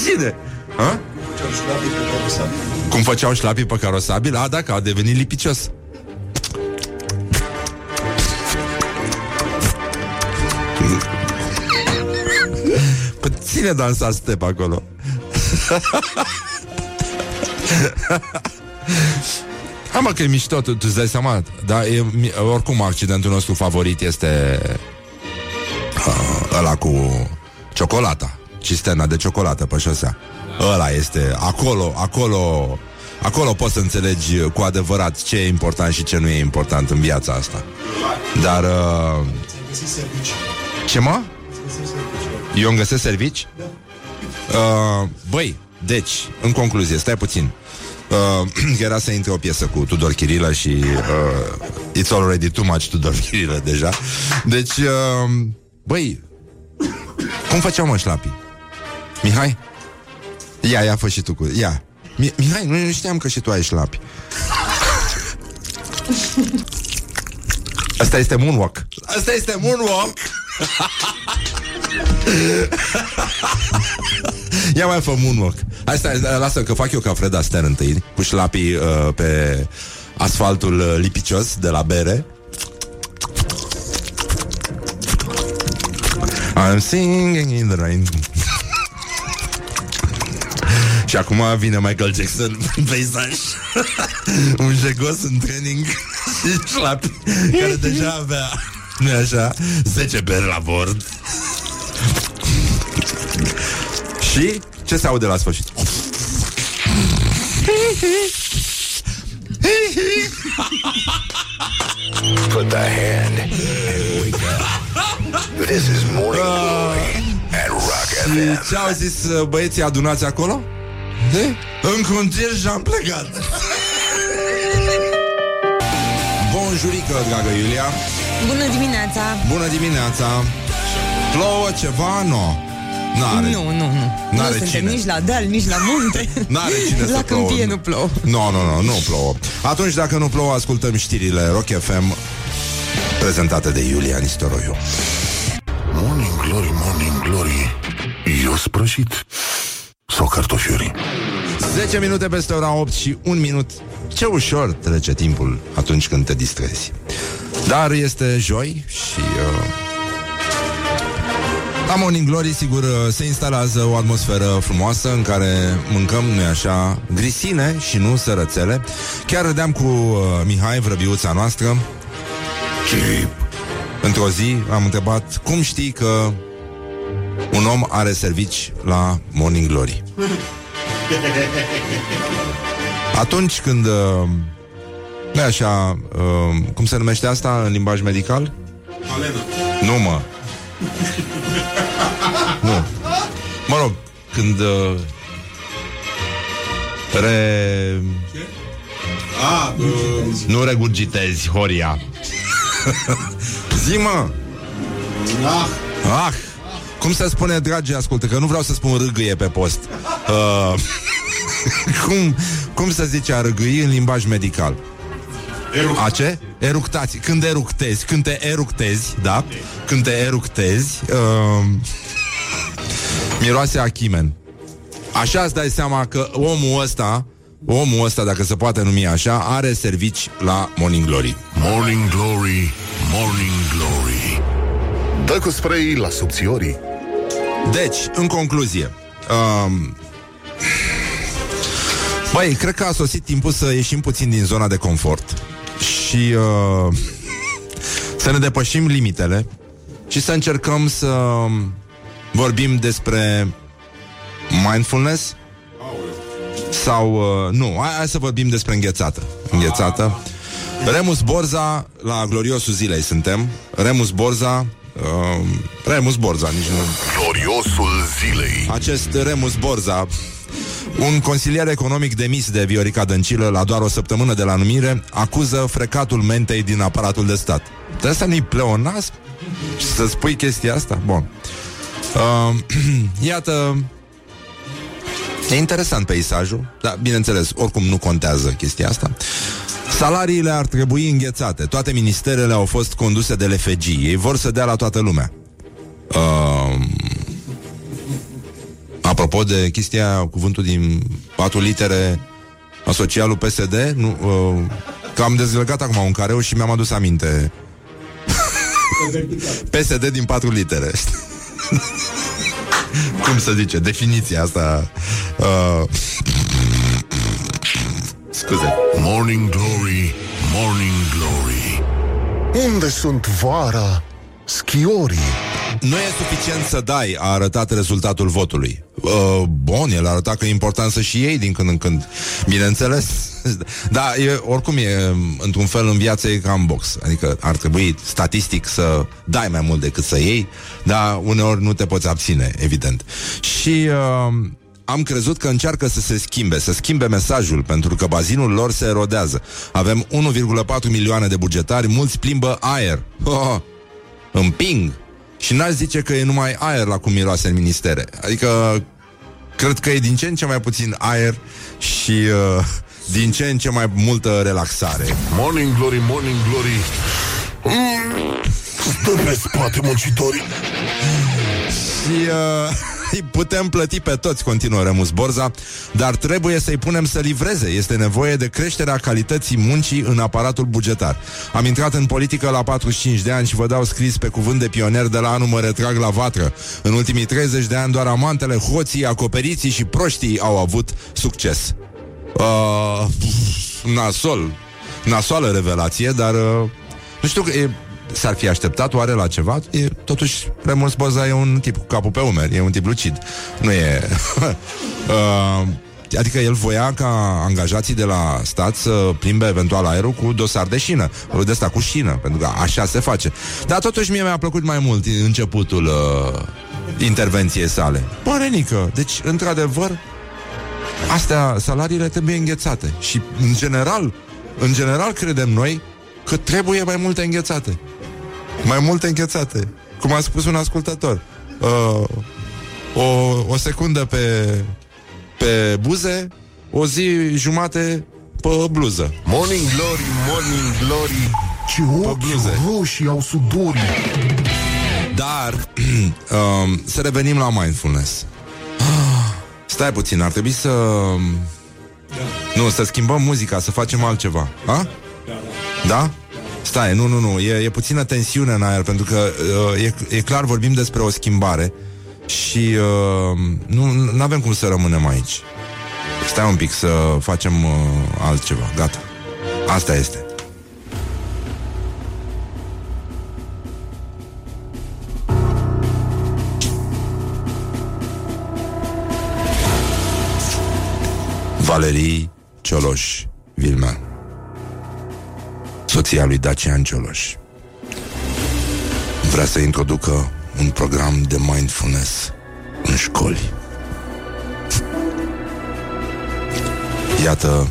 Cine? Ha? Cum făceau șlapii pe carosabil? A, da, că a devenit lipicios. Păi ține dansa step acolo. Ha, mă, că e mișto, tu, tu îți dai seama Dar e, mi- oricum accidentul nostru favorit este uh, Ăla cu ciocolata Cistena de ciocolată pe șosea Ăla este, acolo, acolo Acolo poți să înțelegi cu adevărat ce e important și ce nu e important în viața asta Dar uh, Ce mă? Eu îmi găsesc servici? Uh, băi, deci, în concluzie, stai puțin Uh, era să intre o piesă cu Tudor Chirilă și uh, It's already too much Tudor Chirilă deja. Deci, uh, băi Cum făceau mă șlapii? Mihai? Ia, ia fă și tu cu... Ia. Mi- Mihai, nu, nu știam că și tu ai șlapi. Asta este moonwalk. Asta este moonwalk. Ia mai fă moonwalk Hai stai, lasă că fac eu ca Fred Astaire întâi Cu șlapii uh, pe asfaltul uh, lipicios de la bere. I'm singing in the rain. Și acum vine Michael Jackson în peisaj. Un jegos în training. Și șlapi Care deja avea nu așa 10 beri la bord. Și ce se aude la sfârșit?
Put the hand and wake up. This is Morning Glory at Rock FM.
Ce au zis uh, băieții adunați acolo? De? În tir și am plecat Bonjurică, dragă Iulia
Bună dimineața!
Bună dimineața Plouă ceva? Nu N-are
Nu, nu, nu.
N-are
nu suntem
cine.
nici la deal, nici la munte.
N-are cine
la
să plouă
câmpie nu plouă.
Nu, nu, nu, nu plouă Atunci dacă nu plouă, ascultăm știrile Rock FM Prezentate de Iulia Nistoroiu
Morning Glory, Morning Glory Eu sprășit Sau cartofiuri
10 minute peste ora 8 și 1 minut Ce ușor trece timpul atunci când te distrezi Dar este joi și uh, La Morning Glory sigur uh, se instalează o atmosferă frumoasă În care mâncăm, nu așa, grisine și nu sărățele. Chiar râdeam cu uh, Mihai, vrăbiuța noastră.
Și
Într-o zi am întrebat Cum știi că un om are servici la Morning Glory? Atunci când uh, Nu e așa uh, Cum se numește asta în limbaj medical? Nu mă Nu. Mă rog, când uh, Re... Nu regurgitezi, Horia. Zi mă. Ah. Cum se spune, dragi ascultă Că nu vreau să spun râgâie pe post. Uh, cum, cum se zice a râgâi în limbaj medical? A ce? Eructații. Când eructezi, când te eructezi, da? Când te eructezi, uh, miroase a chimen. Așa îți dai seama că omul ăsta, omul ăsta, dacă se poate numi așa, are servici la Morning Glory.
Morning Glory, Morning Glory Dă cu spray la subțiorii
Deci, în concluzie, um, Băi, cred că a sosit timpul să ieșim puțin din zona de confort și uh, să ne depășim limitele și să încercăm să vorbim despre mindfulness sau, uh, nu, hai, hai să vorbim despre înghețată. Înghețată. Remus Borza, la gloriosul zilei suntem. Remus Borza, uh, Remus Borza, nici nu...
Gloriosul zilei.
Acest Remus Borza, un consilier economic demis de Viorica Dăncilă la doar o săptămână de la numire, acuză frecatul mentei din aparatul de stat. De asta nu-i pleonasm? Și să spui chestia asta? Bun. Uh, iată, e interesant peisajul, dar bineînțeles, oricum nu contează chestia asta. Salariile ar trebui înghețate. Toate ministerele au fost conduse de lefegii. Ei vor să dea la toată lumea. Uh, apropo de chestia, cuvântul din patru litere asociat lui PSD, nu, uh, că am dezlegat acum un careu și mi-am adus aminte. PSD din patru litere. Cum să zice? Definiția asta. Uh, scuze.
Morning Glory, Morning Glory. Unde sunt vara schiorii?
Nu e suficient să dai, a arătat rezultatul votului. Uh, bun, el a arătat că e important să și ei din când în când. Bineînțeles. Da, e, oricum e, într-un fel în viață e ca în box. Adică ar trebui statistic să dai mai mult decât să iei, dar uneori nu te poți abține, evident. Și... Uh, am crezut că încearcă să se schimbe, să schimbe mesajul, pentru că bazinul lor se erodează. Avem 1,4 milioane de bugetari, mulți plimbă aer. Oh, împing. Și n-aș zice că e numai aer la cum miroase în ministere. Adică, cred că e din ce în ce mai puțin aer și uh, din ce în ce mai multă relaxare.
Morning Glory, Morning Glory. Mm, stă pe spate muncitorii.
Și uh, îi putem plăti pe toți, continuă Remus Borza, dar trebuie să-i punem să livreze. Este nevoie de creșterea calității muncii în aparatul bugetar. Am intrat în politică la 45 de ani și vă dau scris pe cuvânt de pionier de la anul mă retrag la vatră. În ultimii 30 de ani doar amantele, hoții, acoperiții și proștii au avut succes. Uh, nasol. Nasoală revelație, dar uh, nu știu, e, s-ar fi așteptat oare la ceva? E, totuși, Remus Boza e un tip cu capul pe umeri, e un tip lucid. Nu e... uh, Adică el voia ca angajații de la stat să plimbe eventual aerul cu dosar de șină, de asta cu șină, pentru că așa se face. Dar totuși mie mi-a plăcut mai mult începutul uh, intervenției sale. Părenică, deci într-adevăr astea, salariile trebuie înghețate și în general, în general credem noi că trebuie mai multe înghețate. Mai multe înghețate. Cum a spus un ascultător. Uh, o, o secundă pe, pe buze, o zi jumate pe bluză.
Morning Glory, Morning Glory. Ce ochi
bluze.
roșii au sudorii.
Dar um, să revenim la mindfulness. Ah, Stai puțin, ar trebui să... Nu, să schimbăm muzica, să facem altceva. A? Da? Stai, nu, nu, nu, e, e puțină tensiune în aer, pentru că uh, e, e clar, vorbim despre o schimbare și uh, nu avem cum să rămânem aici. Stai un pic să facem uh, altceva, gata. Asta este. Valerii Cioloș Vilman Soția lui Dacian Cioloș. Vrea să introducă un program de mindfulness în școli. Iată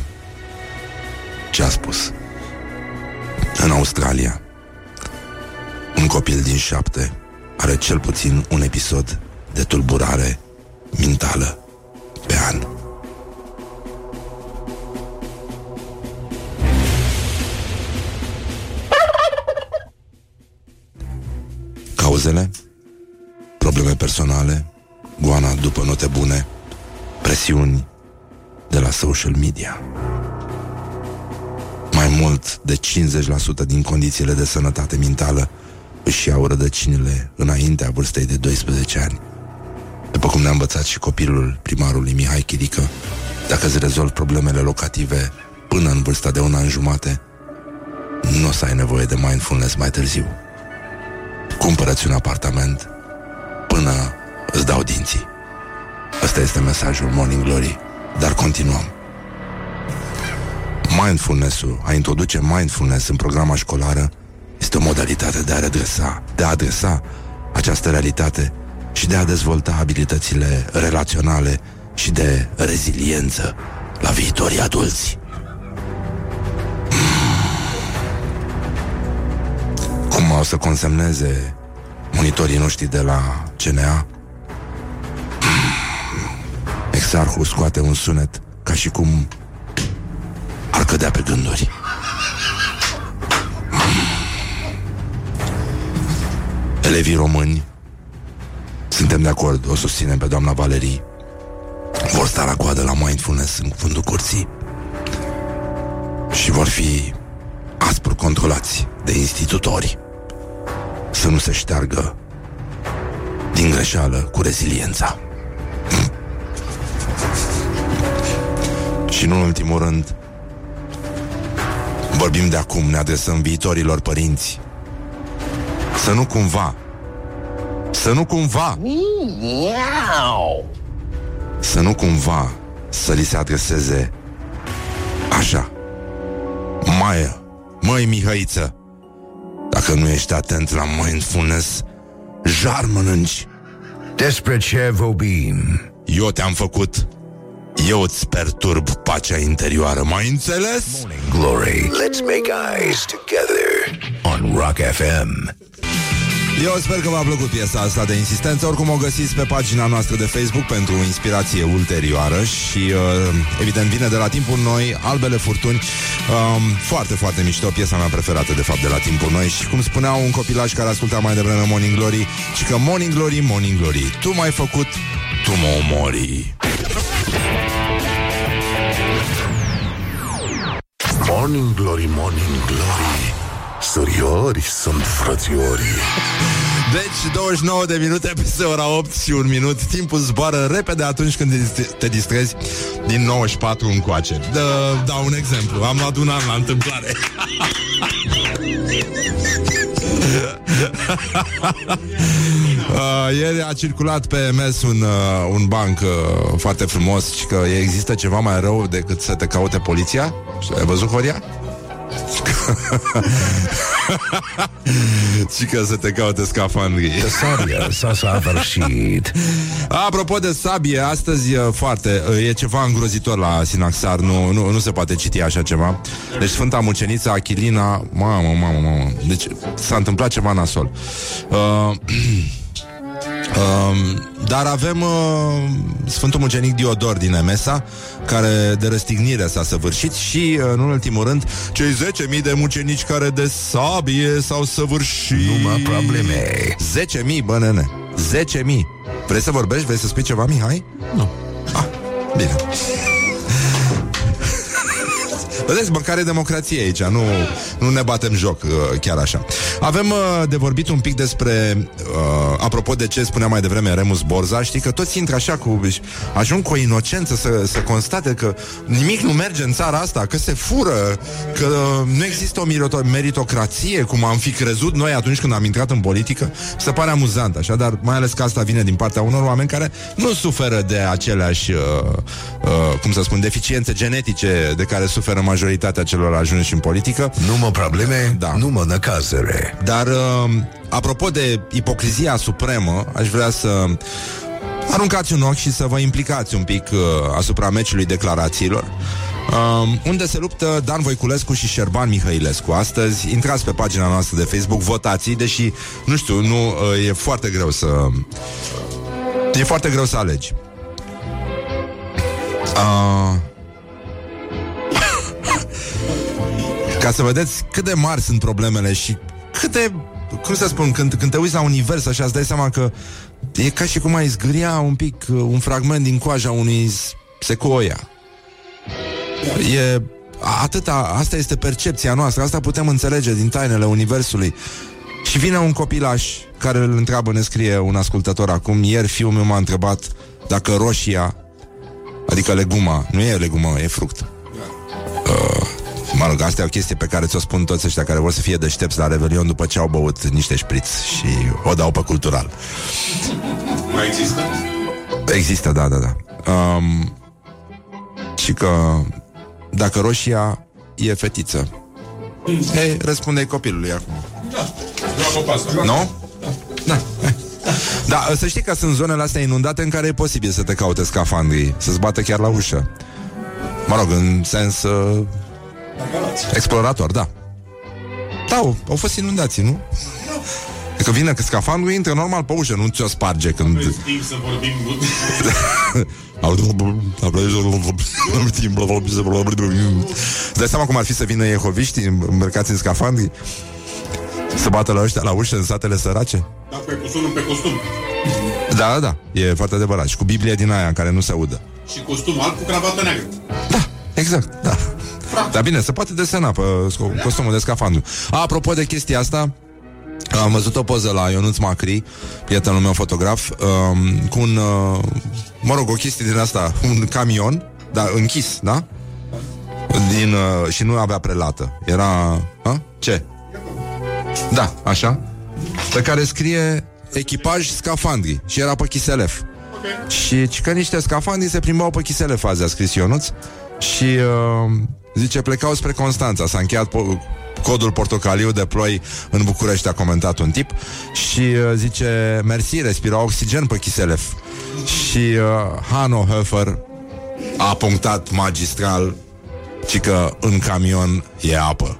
ce a spus. În Australia Un copil din șapte Are cel puțin un episod de tulburare mentală pe an Cauzele? Probleme personale? Goana după note bune? Presiuni de la social media? Mai mult de 50% din condițiile de sănătate mentală își iau rădăcinile înaintea vârstei de 12 ani. După cum ne-a învățat și copilul primarului Mihai Chirică, dacă îți rezolvi problemele locative până în vârsta de un an jumate, nu o să ai nevoie de mindfulness mai târziu. Cumpărăți un apartament până îți dau dinții. Ăsta este mesajul Morning Glory, dar continuăm. Mindfulness-ul, a introduce mindfulness în programa școlară, este o modalitate de a redresa, de a adresa această realitate și de a dezvolta abilitățile relaționale și de reziliență la viitorii adulți. Cum o să consemneze monitorii noștri de la CNA? Exarhul scoate un sunet ca și cum ar cădea pe gânduri. Elevii români suntem de acord, o susținem pe doamna Valerii vor sta la coadă la mindfulness în fundul curții și vor fi aspru controlați de institutori să nu se șteargă din greșeală cu reziliența. și nu în ultimul rând, vorbim de acum, ne adresăm viitorilor părinți. Să nu cumva, să nu cumva, să nu cumva să li se adreseze așa. Maia, măi Mihăiță, dacă nu ești atent la mindfulness, jar mănânci.
Despre ce vorbim?
Eu te-am făcut. Eu îți perturb pacea interioară, mai înțeles?
Glory. Let's make eyes together on Rock FM.
Eu sper că v-a plăcut piesa asta de insistență. Oricum o găsiți pe pagina noastră de Facebook Pentru inspirație ulterioară Și uh, evident vine de la timpul noi Albele furtuni. Um, Foarte, foarte mișto, piesa mea preferată de fapt de la timpul noi. Și cum spunea un copilaj care asculta mai devreme Morning Glory Și că Morning Glory, Morning Glory Tu m-ai făcut, tu mă omori.
Morning Glory, Morning Glory Săriori sunt frățiorii
Deci 29 de minute peste ora 8 și un minut. Timpul zboară repede atunci când te- te distrezi Din 94 încoace. Dă, Dau un exemplu. Am luat un an la întâmplare. Uh, ieri a circulat pe MS un, uh, un banc uh, foarte frumos și că există ceva mai rău decât să te caute poliția. Ai văzut, Horia? și că să te caute scafandrii.
Sabia s-a săvârșit.
Apropo de sabie, astăzi e foarte, e ceva îngrozitor la Sinaxar, nu, nu, nu se poate citi așa ceva. Deci Sfânta Muceniță Achilina, mamă, mamă, mamă. Deci s-a întâmplat ceva nasol. Uh, Um, dar avem uh, Sfântul Mucenic Diodor din Emesa Care de răstignire s-a săvârșit Și, uh, în ultimul rând Cei 10.000 de mucenici care de sabie s-au săvârșit
Numai probleme.
10.000, bă, nene 10.000 Vrei să vorbești? Vrei să spui ceva, Mihai? Nu ah, Bine Vedeți, măcar e democrație aici, nu, nu ne batem joc uh, chiar așa. Avem uh, de vorbit un pic despre, uh, apropo de ce spunea mai devreme Remus Borza, știi că toți intră așa cu, ajung cu o inocență să, să constate că nimic nu merge în țara asta, că se fură, că uh, nu există o merito- meritocrație, cum am fi crezut noi atunci când am intrat în politică. Se pare amuzant, așa, dar mai ales că asta vine din partea unor oameni care nu suferă de aceleași, uh, uh, cum să spun, deficiențe genetice de care suferă majoritatea celor ajunși în politică.
Numai probleme,
Da.
numai năcazere.
Dar, uh, apropo de ipocrizia supremă, aș vrea să aruncați un ochi și să vă implicați un pic uh, asupra meciului declarațiilor. Um, unde se luptă Dan Voiculescu și Șerban Mihailescu Astăzi intrați pe pagina noastră de Facebook Votați, deși, nu știu, nu, uh, e foarte greu să E foarte greu să alegi uh, Ca să vedeți cât de mari sunt problemele și cât de, cum să spun, când, când te uiți la univers așa, îți dai seama că e ca și cum ai zgâria un pic uh, un fragment din coaja unui s- secoia. E atâta, asta este percepția noastră, asta putem înțelege din tainele universului. Și vine un copilaș care îl întreabă, ne scrie un ascultător acum, ieri fiul meu m-a întrebat dacă roșia, adică leguma, nu e legumă, e fruct, uh, Mă rog, asta e o chestie pe care ți-o spun toți ăștia care vor să fie deștepți la Revelion după ce au băut niște șpriț și o dau pe cultural.
Mai există?
Există, da, da, da. Um, și că dacă roșia e fetiță. Ei, răspunde copilului acum. Nu? Da. Da, să știi că sunt zonele astea inundate în care e posibil să te caute scafandrii, să-ți bată chiar la ușă. Mă rog, în sens uh, explorator, da. Da, au, au fost inundații, nu? Că vine că scafandrul intră normal pe ușă, nu ți-o sparge când...
Timp să vorbim
Îți dai seama cum ar fi să vină jehoviștii îmbrăcați în scafandri? Să bată la ăștia la ușă în satele sărace?
Da, pe costum, pe costum
Da, da, da, e foarte adevărat Și cu Biblie din aia în care nu se audă
Și costum alb cu cravată neagră
Da, exact, da Dar bine, se poate desena pe sco- costumul de scafandru A, Apropo de chestia asta am văzut o poză la Ionuț Macri, prietenul meu fotograf, um, cu un, uh, mă rog, o chestie din asta, un camion, dar închis, da? Din, uh, și nu avea prelată. Era, a? ce? Da, așa. Pe care scrie echipaj scafandri și era pe Chiselef. Și ci că niște scafandri se plimbau pe Chiselef azi, a scris Ionuț. Și uh, zice, plecau spre Constanța. S-a încheiat po- codul portocaliu de ploi în București, a comentat un tip. Și uh, zice, mersi, respira oxigen pe Chiselef. Și uh, Hanno Höfer a punctat magistral ci că în camion e apă.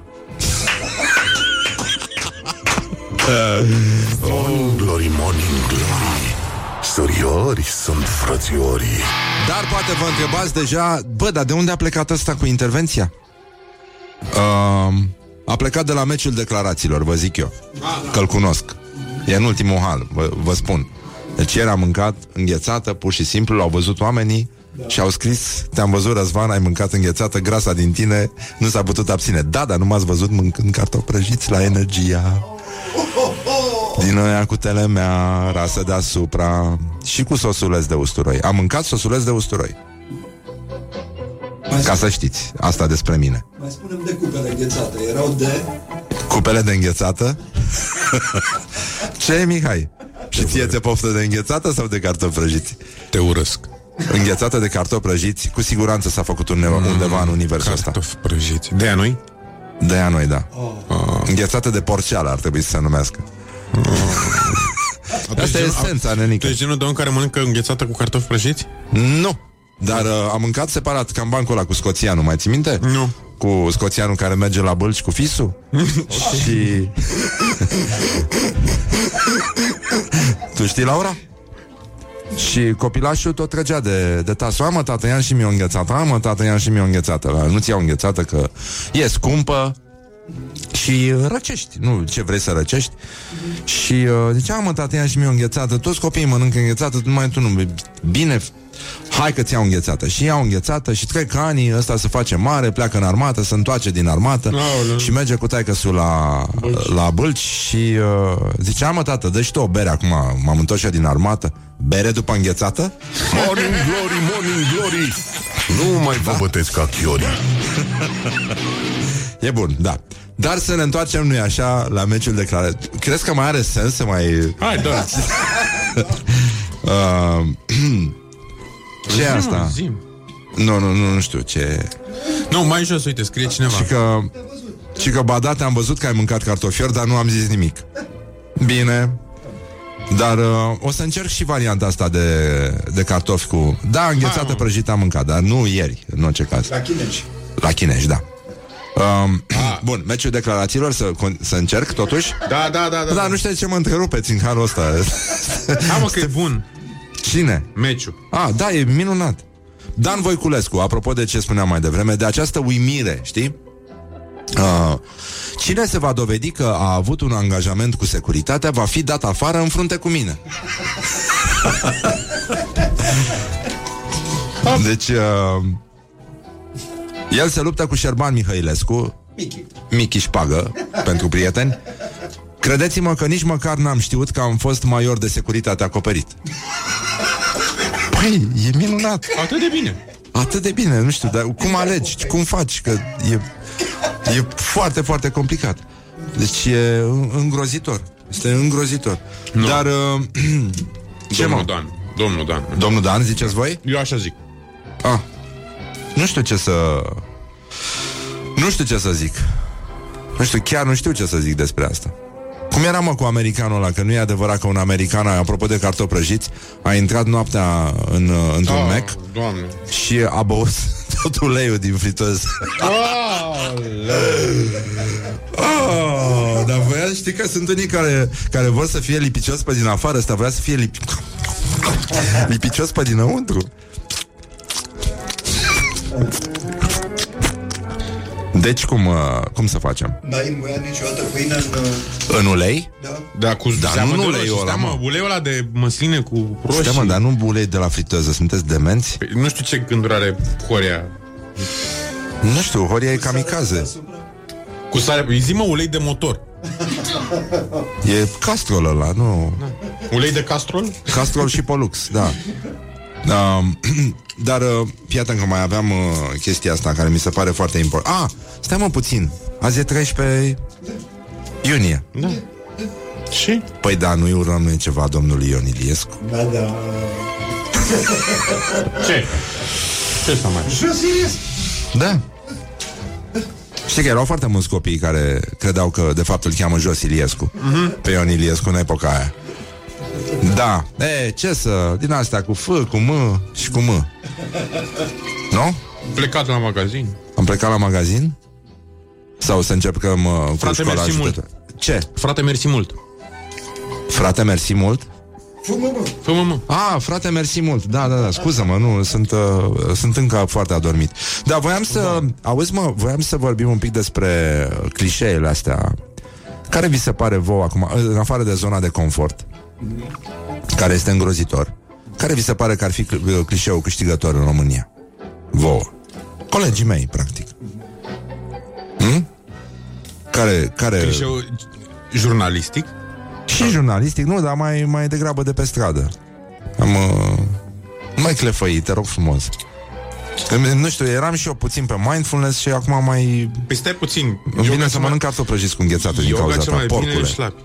Morning glory, morning glory Soriori sunt frățiorii
Dar poate vă întrebați deja Bă, dar de unde a plecat ăsta cu intervenția? Uh, a plecat de la meciul declarațiilor, vă zic eu Că-l cunosc E în ultimul hal, vă, vă spun Deci ieri am mâncat înghețată Pur și simplu, l-au văzut oamenii și au scris, te-am văzut Răzvan, ai mâncat înghețată, grasa din tine nu s-a putut abține. Da, dar nu m-ați văzut mâncând cartofi prăjiți la energia. Din aia cu telemea, rasă deasupra și cu sosuleț de usturoi. Am mâncat sosuleț de usturoi. Ca să știți, asta despre mine.
Mai spunem de cupele înghețate. Erau de...
Cupele de înghețată? Ce, Mihai? Și ție ți poftă de înghețată sau de cartofi prăjiți?
Te urăsc
Înghețată de cartofi prăjiți, cu siguranță s-a făcut undeva, undeva în universul ăsta.
Cartofi prăjiți De aia noi?
De aia noi, da. Înghețată de porceală ar trebui să se numească. Asta e esența, nenică.
Tu ești genul de om care mănâncă înghețată cu cartofi prăjiți?
Nu. Dar uh, am mâncat separat, cam bancul ăla cu scoțianul, mai ții minte?
Nu.
Cu scoțianul care merge la bălci cu fisul Și Tu știi, Laura? Și copilașul tot trăgea de, de tasul Amă, tată, ia și mie o înghețată Amă, tată, ia și mie o înghețată La, Nu-ți iau înghețată că e scumpă și răcești, nu ce vrei să răcești? Și uh, zicea, mă, tată, ia și mie o înghețată. Toți copiii mănâncă înghețată, numai tu nu Bine, hai că-ți iau înghețată. Și iau înghețată și trec ani Ăsta se face mare, pleacă în armată Se întoarce din armată
Aoleu.
Și merge cu taică la, la bâlci Și uh, zicea, mă, tată, dă și tu o bere acum M-am întors și eu din armată Bere după înghețată?
Morning glory, morning glory Nu mai vă bătesc ca chiorii
E bun, da dar să ne întoarcem, nu-i așa, la meciul de care... Crezi că mai are sens să mai...
Hai, da
Uh, ce e asta?
Zim.
Nu, nu, nu, nu știu ce...
Nu, mai jos, uite, scrie cineva
Și că, și că badate am văzut că ai mâncat cartofiori, dar nu am zis nimic. Bine. Dar uh, o să încerc și varianta asta de, de cartofi cu... Da, înghețată
Hai,
prăjită am mâncat, dar nu ieri, în orice caz.
La chinești.
La chinești, da. Um, bun, meciul declarațiilor să, con- să încerc totuși
Da, da, da, da,
Da, nu știu de ce mă întrerupeți în halul ăsta
Hai mă că e bun
Cine?
Meciul
Ah, da, e minunat Dan Voiculescu, apropo de ce spuneam mai devreme De această uimire, știi? Uh, cine se va dovedi că a avut un angajament cu securitatea Va fi dat afară în frunte cu mine. Deci uh, El se luptă cu Șerban Mihăilescu.
Michi.
Michi Șpagă Pentru prieteni. Credeți-mă că nici măcar n-am știut că am fost major de securitate acoperit. Păi, e minunat.
Atât de bine.
Atât de bine, nu știu, dar cum alegi, cum faci, că e, e foarte, foarte complicat. Deci e îngrozitor. Este îngrozitor.
Nu.
Dar... Uh, ce
Domnul
mă?
Dan. Domnul Dan.
Domnul Dan, ziceți voi?
Eu așa zic.
Ah. Nu știu ce să... Nu știu ce să zic. Nu știu, chiar nu știu ce să zic despre asta. Cum era, mă, cu americanul ăla? Că nu e adevărat că un american, apropo de cartofi prăjiți, a intrat noaptea în, uh, într-un
Ah,
Mac
Doamne.
și a băut tot uleiul din friteză. Oh, dar voia, știi că sunt unii care, care vor să fie lipicios pe din afară, ăsta vrea să fie lipi... lipicios pe dinăuntru. Deci cum, uh, cum să facem?
N-ai învoiat niciodată pâine în... uh,
În ulei?
Da?
Da, cu
Da,
seamă
nu
de
uleiul
roșii.
ăla,
Stai, mă,
mă.
uleiul ăla de măsline cu roșii.
Stai mă, dar nu ulei de la friteză, sunteți demenți?
Păi, Nu știu ce gânduri are Horia.
Nu știu, Horia e kamikaze.
Deasupra?
Cu sare, îi zi mă ulei de motor.
E castrol ăla, nu...
Ulei de castrol?
Castrol și Polux, da. Uh, dar, uh, fii atent că mai aveam uh, chestia asta care mi se pare foarte important. Ah, stai mă puțin. Azi e 13 iunie.
Da. Și?
Păi da, nu-i urăm noi ceva domnului Ion Iliescu.
Da, da.
Ce? Ce să mai...
Da. Știi că erau foarte mulți copii care credeau că de fapt îl cheamă Jos Iliescu uh-huh. Pe Ion Iliescu în epoca aia Da, e, ce să Din astea cu F, cu M și cu M Nu?
Plecat la magazin.
Am plecat la magazin? Sau să începem uh, cu
Frate,
școala
mersi mult.
ajutătoare? Ce?
Frate, mersi mult.
Frate, mersi mult?
Fumă, mă.
Fă mă, mă.
Ah, frate, mersi mult. Da, da, da, scuză-mă, nu, sunt, uh, sunt încă foarte adormit. Da, voiam să, auzi mă, voiam să vorbim un pic despre clișeele astea. Care vi se pare vouă acum, în afară de zona de confort, care este îngrozitor, care vi se pare că ar fi cl- clișeul câștigător în România? Vouă. Colegii mei, practic. Hm? Care, care...
Clișeu jurnalistic.
Și jurnalistic, nu, dar mai, mai degrabă de pe stradă. Am... Uh, nu mai clefăi, te rog frumos. Îmi- Nu știu, eram și eu puțin pe mindfulness și acum mai...
Păi stai puțin.
Îmi vine să mănânc cartofi prăjiți cu înghețată din
Yoga
cauza
cel
ta,
mai bine în
porcule.
șlapi.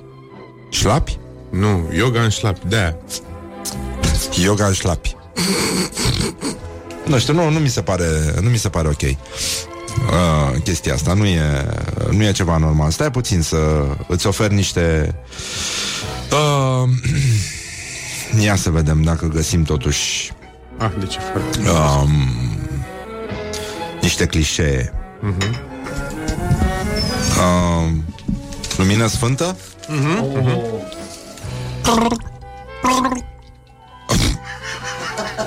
Șlapi?
Nu, yoga în șlapi, de
Yoga în șlapi. Nu știu, nu, nu mi se pare, nu mi se pare ok. Uh, chestia asta nu e, nu e ceva normal. Stai puțin să îți ofer niște... Uh, ia să vedem dacă găsim totuși
Ah, de ce foarte...
um, niște clișee. Uh-huh. Um, lumină sfântă?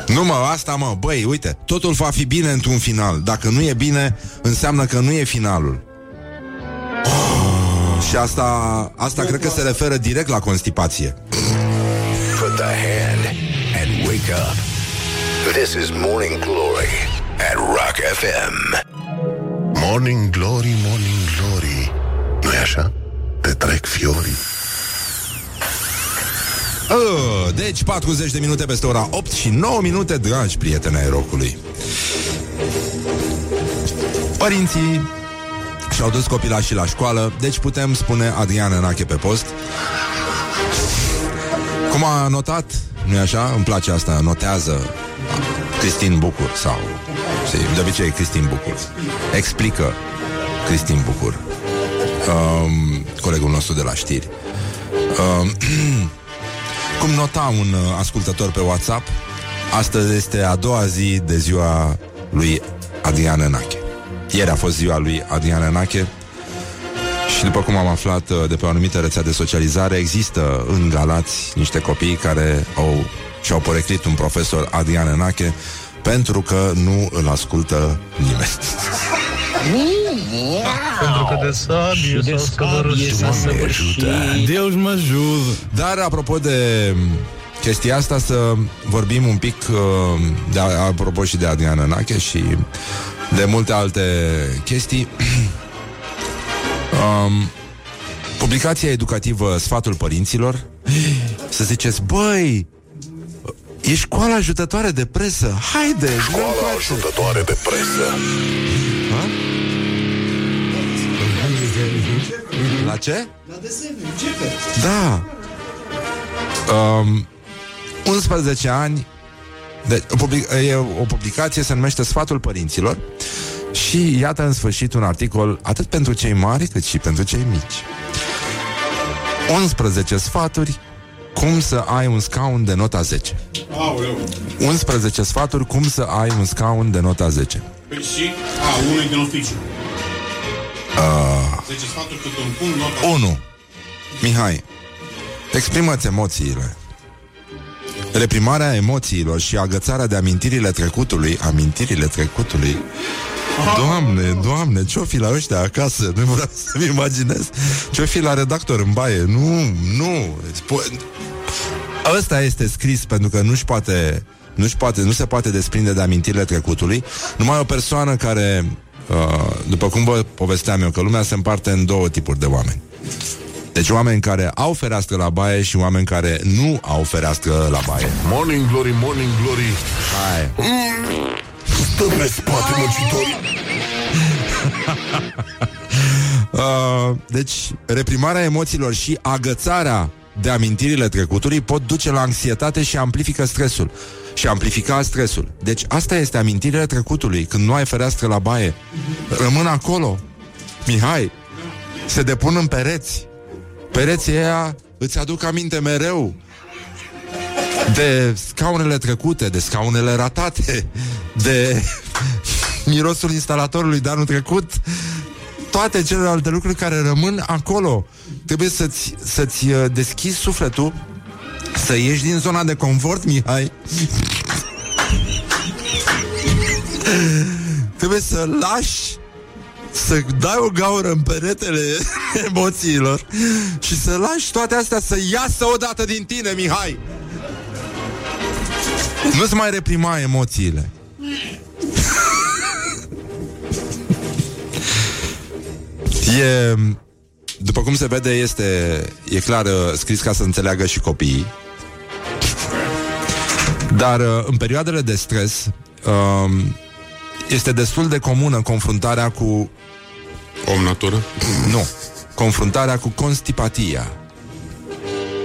Nu mă, asta mă, băi, uite Totul va fi bine într-un final Dacă nu e bine, înseamnă că nu e finalul Și asta, asta cred că se referă direct la constipație
Put the hand and wake up. This is Morning Glory at Rock FM.
Morning Glory, Morning Glory nu-i așa? Te trec fiorii
Uh, Deci 40 de minute peste ora 8 și 9 minute, dragi prieteni ai rocului. Părinții și-au dus copilașii la școală Deci putem spune Adrian Enache pe post. Cum a notat, nu-i așa? Îmi place asta, notează Cristin Bucur sau De obicei Cristin Bucur. Explică Cristin Bucur um, Colegul nostru de la știri. Um, Cum nota un uh, ascultător pe WhatsApp, astăzi este a doua zi de ziua lui Adrian Enache. Ieri a fost ziua lui Adrian Enache și după cum am aflat uh, de pe o anumită rețea de socializare, există în Galați niște copii care au și-au poreclit un profesor Adrian Enache pentru că nu îl ascultă nimeni.
Pentru că de sabie s-au scăvărășit. Deus mă ajută.
Dar apropo de chestia asta să vorbim un pic uh, de, apropo și de Adriana Nache și de multe alte chestii. um, publicația educativă Sfatul Părinților să ziceți, băi E școala ajutătoare de presă. Haide,
Școala ajutătoare de presă.
La ce?
La desene, începe.
Da. Um, 11 ani de, o public, e o publicație, se numește Sfatul Părinților și iată în sfârșit un articol atât pentru cei mari cât și pentru cei mici. 11 sfaturi cum să ai un scaun de nota 10.
Aoleu.
11 sfaturi cum să ai un scaun de nota 10.
Păi și, a, unul e din oficiu.
Uh,
10 sfaturi cât un punct, nota
1. Mihai, exprimă-ți emoțiile. Reprimarea emoțiilor și agățarea de amintirile trecutului, amintirile trecutului. Doamne, doamne, ce-o fi la ăștia acasă? Nu vreau să-mi imaginez. Ce-o fi la redactor în baie? Nu, nu. Spo- Ăsta este scris pentru că nu-și poate, nu-și poate, nu se poate desprinde de amintirile trecutului. Numai o persoană care, uh, după cum vă povesteam eu, că lumea se împarte în două tipuri de oameni. Deci oameni care au fereastră la baie și oameni care nu au fereastră la baie.
Morning Glory, Morning Glory.
Hai.
Stă pe spate muncitorii.
Uh, deci, reprimarea emoțiilor și agățarea de amintirile trecutului pot duce la anxietate și amplifică stresul. Și amplifica stresul. Deci asta este amintirile trecutului, când nu ai fereastră la baie. Rămân acolo. Mihai, se depun în pereți. Pereții ăia îți aduc aminte mereu de scaunele trecute, de scaunele ratate, de mirosul instalatorului de anul trecut, toate celelalte lucruri care rămân acolo. Trebuie să-ți, să-ți uh, deschizi sufletul, să ieși din zona de confort, Mihai. Trebuie să lași să dai o gaură în peretele emoțiilor și să lași toate astea să iasă odată din tine, Mihai. Nu-ți mai reprima emoțiile. E, după cum se vede, este, e clar uh, scris ca să înțeleagă și copiii. Dar uh, în perioadele de stres um, este destul de comună confruntarea cu...
Om natură?
Nu. Confruntarea cu constipatia.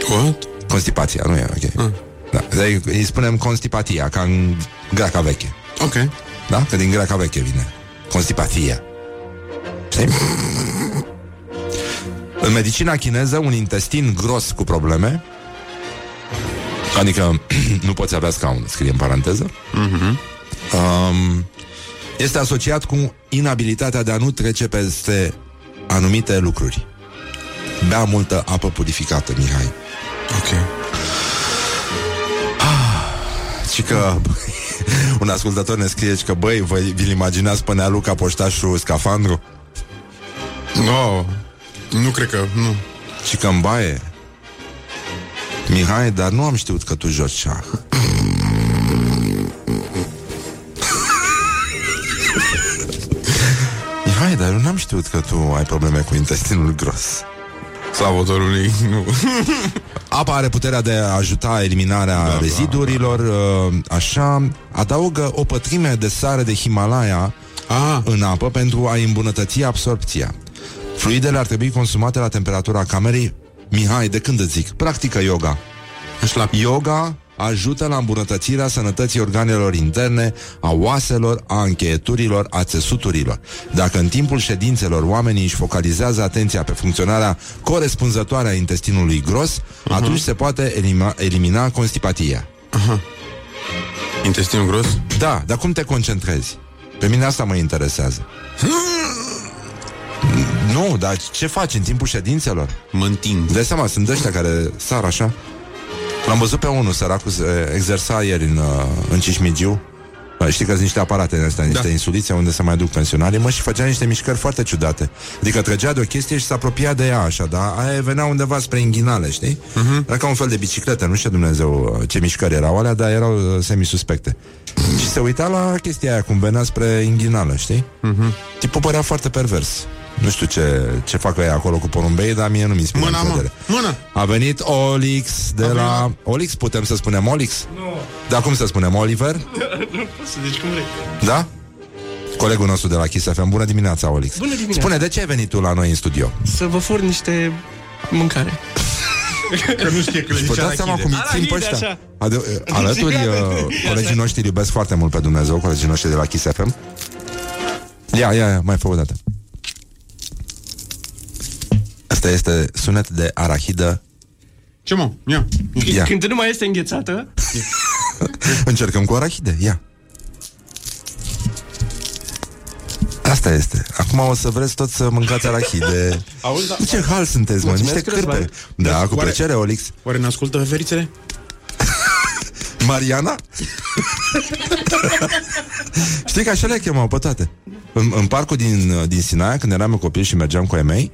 What?
Constipația, nu e ok.
Ah.
Da, îi, îi spunem constipatia, ca în greaca veche.
Ok.
Da? Că din greaca veche vine. Constipatia. Știi? În medicina chineză, un intestin gros cu probleme, adică nu poți avea scaun, scrie în paranteză,
Mhm.
um, este asociat cu inabilitatea de a nu trece peste anumite lucruri. Bea multă apă purificată, Mihai.
Ok.
Și că un ascultător ne scrie că, băi, vă, vi-l imaginați pe Nea Luca poștașul scafandru?
No, nu cred că, nu.
Și că în baie Mihai, dar nu am știut că tu joci șah Mihai, dar eu n-am știut că tu ai probleme cu intestinul gros
Slavă Domnului, nu.
Apa are puterea de a ajuta eliminarea da, rezidurilor uh, Așa Adaugă o pătrime de sare de Himalaya
Ah,
în apă pentru a îmbunătăți absorpția. Fluidele ar trebui consumate la temperatura camerei. Mihai, de când îți zic? Practică yoga.
la
Yoga ajută la îmbunătățirea sănătății organelor interne, a oaselor, a încheieturilor, a țesuturilor. Dacă în timpul ședințelor oamenii își focalizează atenția pe funcționarea corespunzătoare a intestinului gros, uh-huh. atunci se poate elimina, elimina constipatia.
Intestinul gros?
Da, dar cum te concentrezi? Pe mine asta mă interesează. Nu, dar ce faci în timpul ședințelor?
Mă întind.
Dai seama, sunt ăștia care sar așa. L-am văzut pe unul, săracul, se exersa ieri în, uh, în Cismigiu. Uh, Știi că sunt niște aparate în astea, niște
Da.
insulițe unde se mai duc pensionarii, mă, și făcea niște mișcări foarte ciudate. Adică trăgea de o chestie și se apropia de ea așa, dar aia venea undeva spre inghinale, știi? Uh-huh. Era ca un fel de bicicletă, nu știu Dumnezeu uh, ce mișcări erau alea, dar erau uh, semisuspecte. Și se uita la chestia aia cum venea spre inghinală, știi? Uh-huh. Tipul părea foarte pervers. Nu știu ce, ce fac ei acolo cu porumbei, dar mie nu mi inspiră
Mâna, mă.
încredere.
Mână.
A venit Olix de
A
la...
venit.
Olix, putem să spunem Olix? Nu. Dar cum să spunem, Oliver?
nu poți să zici cum vrei.
Da? Colegul nostru de la Kiss FM. Bună dimineața, Olix.
Bună dimineața.
Spune, de ce ai venit tu la noi în studio?
Să vă fur niște mâncare.
Că nu știe că le
Vă
zice
dați seama cum îi țin pe
Arahide,
ăștia?
așa.
Ade- alături, uh, colegii noștri îl iubesc foarte mult pe Dumnezeu, colegii noștri de la Kiss FM. Ia, ia, ia, mai fă o dată. Asta este sunet de arahidă.
Ce mă? Ia.
Ia.
Când nu mai este înghețată,
Încercăm cu arahide, ia. Asta este. Acum o să vreți tot să mâncați arahide.
Auzi, da.
Cu ce hal sunteți, mă?
Mulțumesc,
Niște cârpe.
Răzvan.
Da, cu
Oare-
plăcere, Olix.
Oare ne ascultă ferițele?
Mariana? Știi că așa le chemau pe toate. În, în parcul din, din Sinaia, când eram eu copil și mergeam cu ei mei,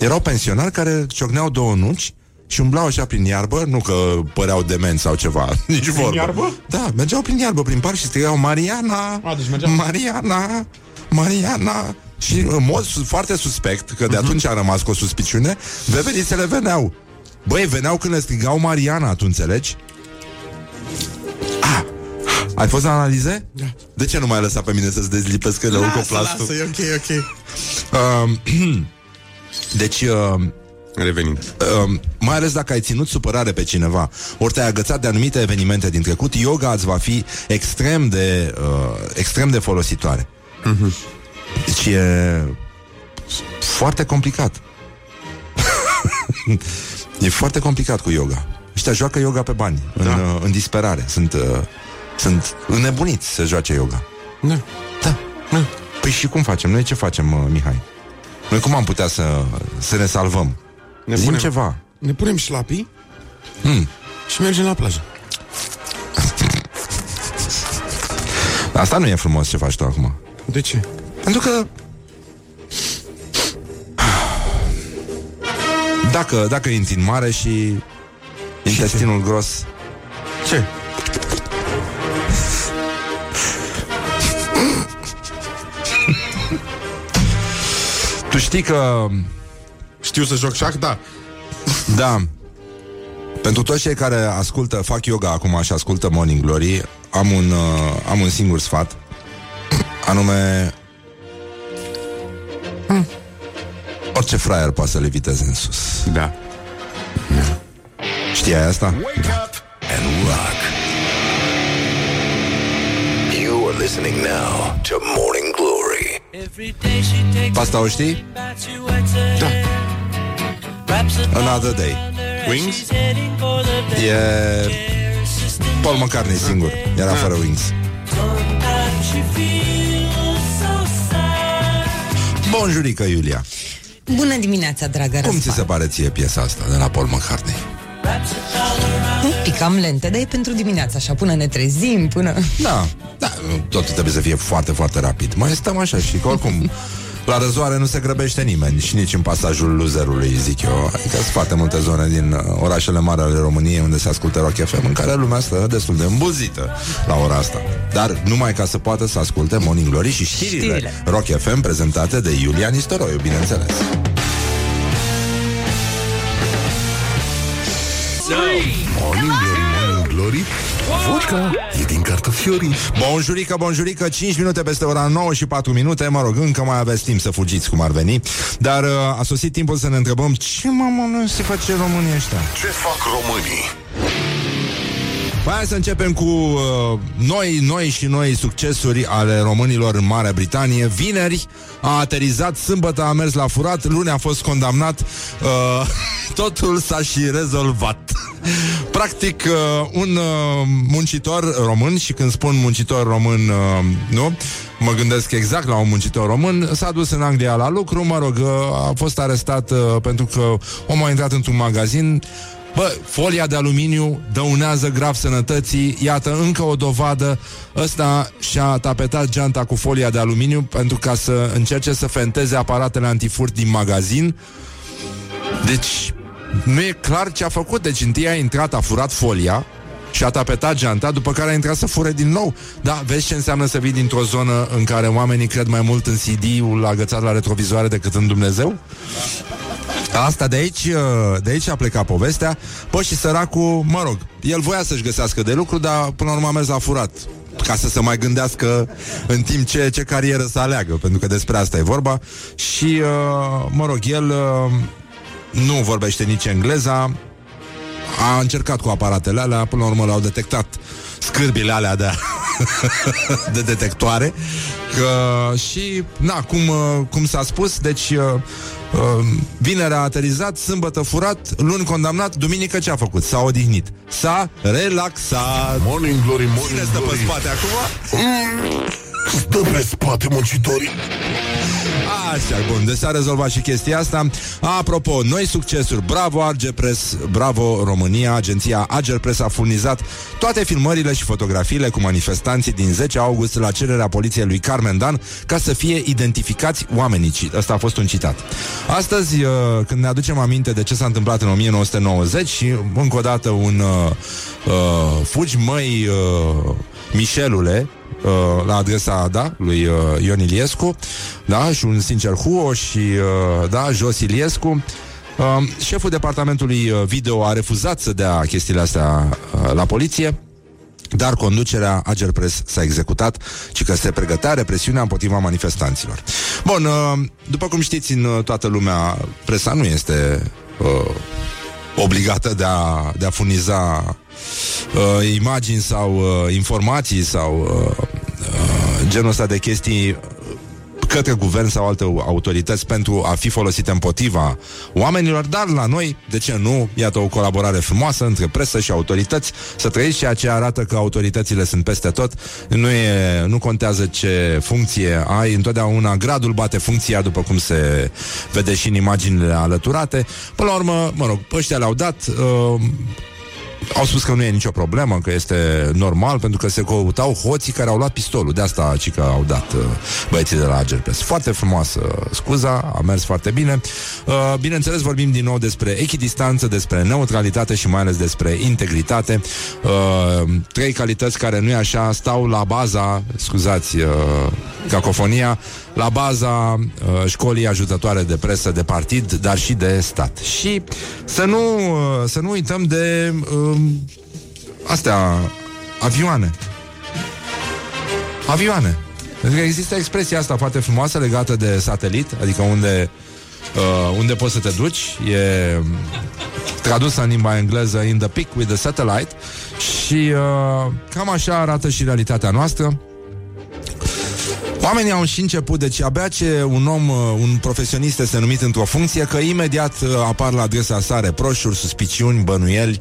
erau pensionari care ciocneau două nuci și umblau așa prin iarbă, nu că păreau demenți sau ceva, nici vorbă.
iarbă?
Da, mergeau prin iarbă, prin parc și strigau Mariana,
A, deci mergeau.
Mariana, Mariana. Și în mod su- foarte suspect, că de atunci a rămas cu o suspiciune, veverițele veneau. Băi, veneau când le strigau Mariana, tu înțelegi? Ah, ai fost la analize? Da. De ce nu mai lăsa pe mine să-ți dezlipesc ele
Lasă,
plastul?
lasă, e ok, ok.
Um, deci, uh,
Revenind.
um, mai ales dacă ai ținut supărare pe cineva, ori te-ai agățat de anumite evenimente din trecut, yoga îți va fi extrem de, uh, extrem de folositoare. Deci e foarte complicat. e foarte complicat cu yoga. Ăștia joacă yoga pe bani, da. în, uh, în disperare. Sunt, uh, sunt înnebuniți să joace yoga.
Da.
Da. da. Păi și cum facem? Noi ce facem, uh, Mihai? Noi cum am putea să, să ne salvăm?
Ne
Zim
punem,
ceva.
ne punem șlapii
Hmm.
și mergem la plajă.
Asta nu e frumos ce faci tu acum.
De ce?
Pentru că dacă, dacă intri în mare și intestinul gros
Ce?
Tu știi că
Știu să joc șac? Da.
Da Pentru toți cei care ascultă Fac yoga acum și ascultă Morning Glory Am un, uh, am un singur sfat Anume hmm, Orice fraier poate să le viteze în sus
Da.
Știai asta?
Wake up and rock. You are listening now to Morning Glory.
Pe Asta o știi?
Da.
Another Day
Wings?
E Paul McCartney singur Era fără Wings Bonjurică, Iulia
Bună dimineața, dragă
Cum ți
Răzvan.
se pare ție piesa asta de la Paul McCartney?
Un pic cam lente, dar e pentru dimineața, așa, până ne trezim, până...
Da, da, totul trebuie să fie foarte, foarte rapid. Mai stăm așa și că oricum La răzoare nu se grăbește nimeni Și nici în pasajul luzerului, zic eu. Adică sunt foarte multe zone din uh, orașele mari ale României Unde se ascultă Rock FM În care lumea stă destul de îmbuzită La ora asta. Dar numai ca să poată să asculte Morning Glory și știrile,
Știrile.
Rock FM Prezentate de Iulia Nistoroiu, bineînțeles
Morning Glory, Morning Glory. Vodka e din cartofiorii
Bonjurică, bonjurică, 5 minute peste ora 9 și 4 minute. Mă rog, încă mai aveți timp să fugiți cum ar veni. Dar uh, a sosit timpul să ne întrebăm Ce mamă nu se face România ăștia?
Ce fac românii?
Păi hai să începem cu uh, noi, noi și noi succesuri ale românilor în Marea Britanie. Vineri a aterizat, sâmbătă a mers la furat, luni a fost condamnat. Uh, totul s-a și rezolvat. Practic, uh, un uh, muncitor român, și când spun muncitor român, uh, nu, mă gândesc exact la un muncitor român, s-a dus în Anglia la lucru, mă rog, uh, a fost arestat uh, pentru că omul a intrat într-un magazin, Bă, folia de aluminiu dăunează grav sănătății. Iată încă o dovadă. Ăsta și-a tapetat geanta cu folia de aluminiu Pentru ca să încerce să fenteze aparatele antifurt din magazin. Deci nu e clar ce a făcut. Deci întâi a intrat, a furat folia și a tapetat geanta, după care a intrat să fure din nou. Da, vezi ce înseamnă să vii dintr-o zonă în care oamenii cred mai mult în CD-ul agățat la retrovizoare decât în Dumnezeu? Asta de aici, uh, de aici a plecat povestea. Păi și săracul, mă rog, el voia să-și găsească de lucru, dar până la urmă a mers la furat ca să se mai gândească în timp ce, ce carieră să aleagă, pentru că despre asta e vorba. Și, uh, mă rog, el uh, nu vorbește nici engleza, a încercat cu aparatele alea, până la urmă l-au detectat scârbile alea de, de detectoare că, și, na, cum, uh, cum s-a spus, deci uh, uh, vineri a aterizat, sâmbătă furat, luni condamnat, duminică ce a făcut? S-a odihnit. S-a relaxat.
Morning glory, morning
Cine stă
glory.
pe spate acum?
Stă pe spate muncitorii.
Așa, bun, deci s-a rezolvat și chestia asta. Apropo, noi succesuri, bravo Argepress, bravo România, agenția Agerpress a furnizat toate filmările și fotografiile cu manifestanții din 10 august la cererea poliției lui Carmen Dan ca să fie identificați oamenii. Ci- Ăsta a fost un citat. Astăzi, uh, când ne aducem aminte de ce s-a întâmplat în 1990 și încă o dată un uh, uh, fugi măi uh, Mișelule, uh, la adresa, da, lui uh, Ion Iliescu, da, și un sincer huo și, uh, da, Jos Iliescu. Uh, șeful departamentului uh, video a refuzat să dea chestiile astea uh, la poliție, dar conducerea Agerpres s-a executat și că se pregătea represiunea împotriva manifestanților. Bun, uh, după cum știți, în uh, toată lumea, presa nu este uh, obligată de a, de a furniza uh, imagini sau uh, informații sau uh, uh, genul ăsta de chestii către guvern sau alte autorități pentru a fi folosite împotriva oamenilor, dar la noi, de ce nu, iată o colaborare frumoasă între presă și autorități, să trăiți ceea ce arată că autoritățile sunt peste tot, nu, e, nu contează ce funcție ai, întotdeauna gradul bate funcția, după cum se vede și în imaginile alăturate. Până la urmă, mă rog, ăștia le-au dat, uh, au spus că nu e nicio problemă, că este normal, pentru că se căutau hoții care au luat pistolul. De asta ci că au dat uh, băieții de la Agerpres. Foarte frumoasă scuza, a mers foarte bine. Uh, bineînțeles, vorbim din nou despre echidistanță, despre neutralitate și mai ales despre integritate. Uh, trei calități care nu e așa, stau la baza, scuzați uh, cacofonia, la baza uh, școlii ajutătoare de presă de partid, dar și de stat. Și să nu, uh, să nu uităm de uh, astea, avioane. Avioane. Pentru că există expresia asta foarte frumoasă legată de satelit, adică unde uh, unde poți să te duci, e tradusă în limba engleză in the peak with the satellite și uh, cam așa arată și realitatea noastră. Oamenii au și început, deci abia ce un om, uh, un profesionist este numit într-o funcție, că imediat uh, apar la adresa sa reproșuri, suspiciuni, bănuieli,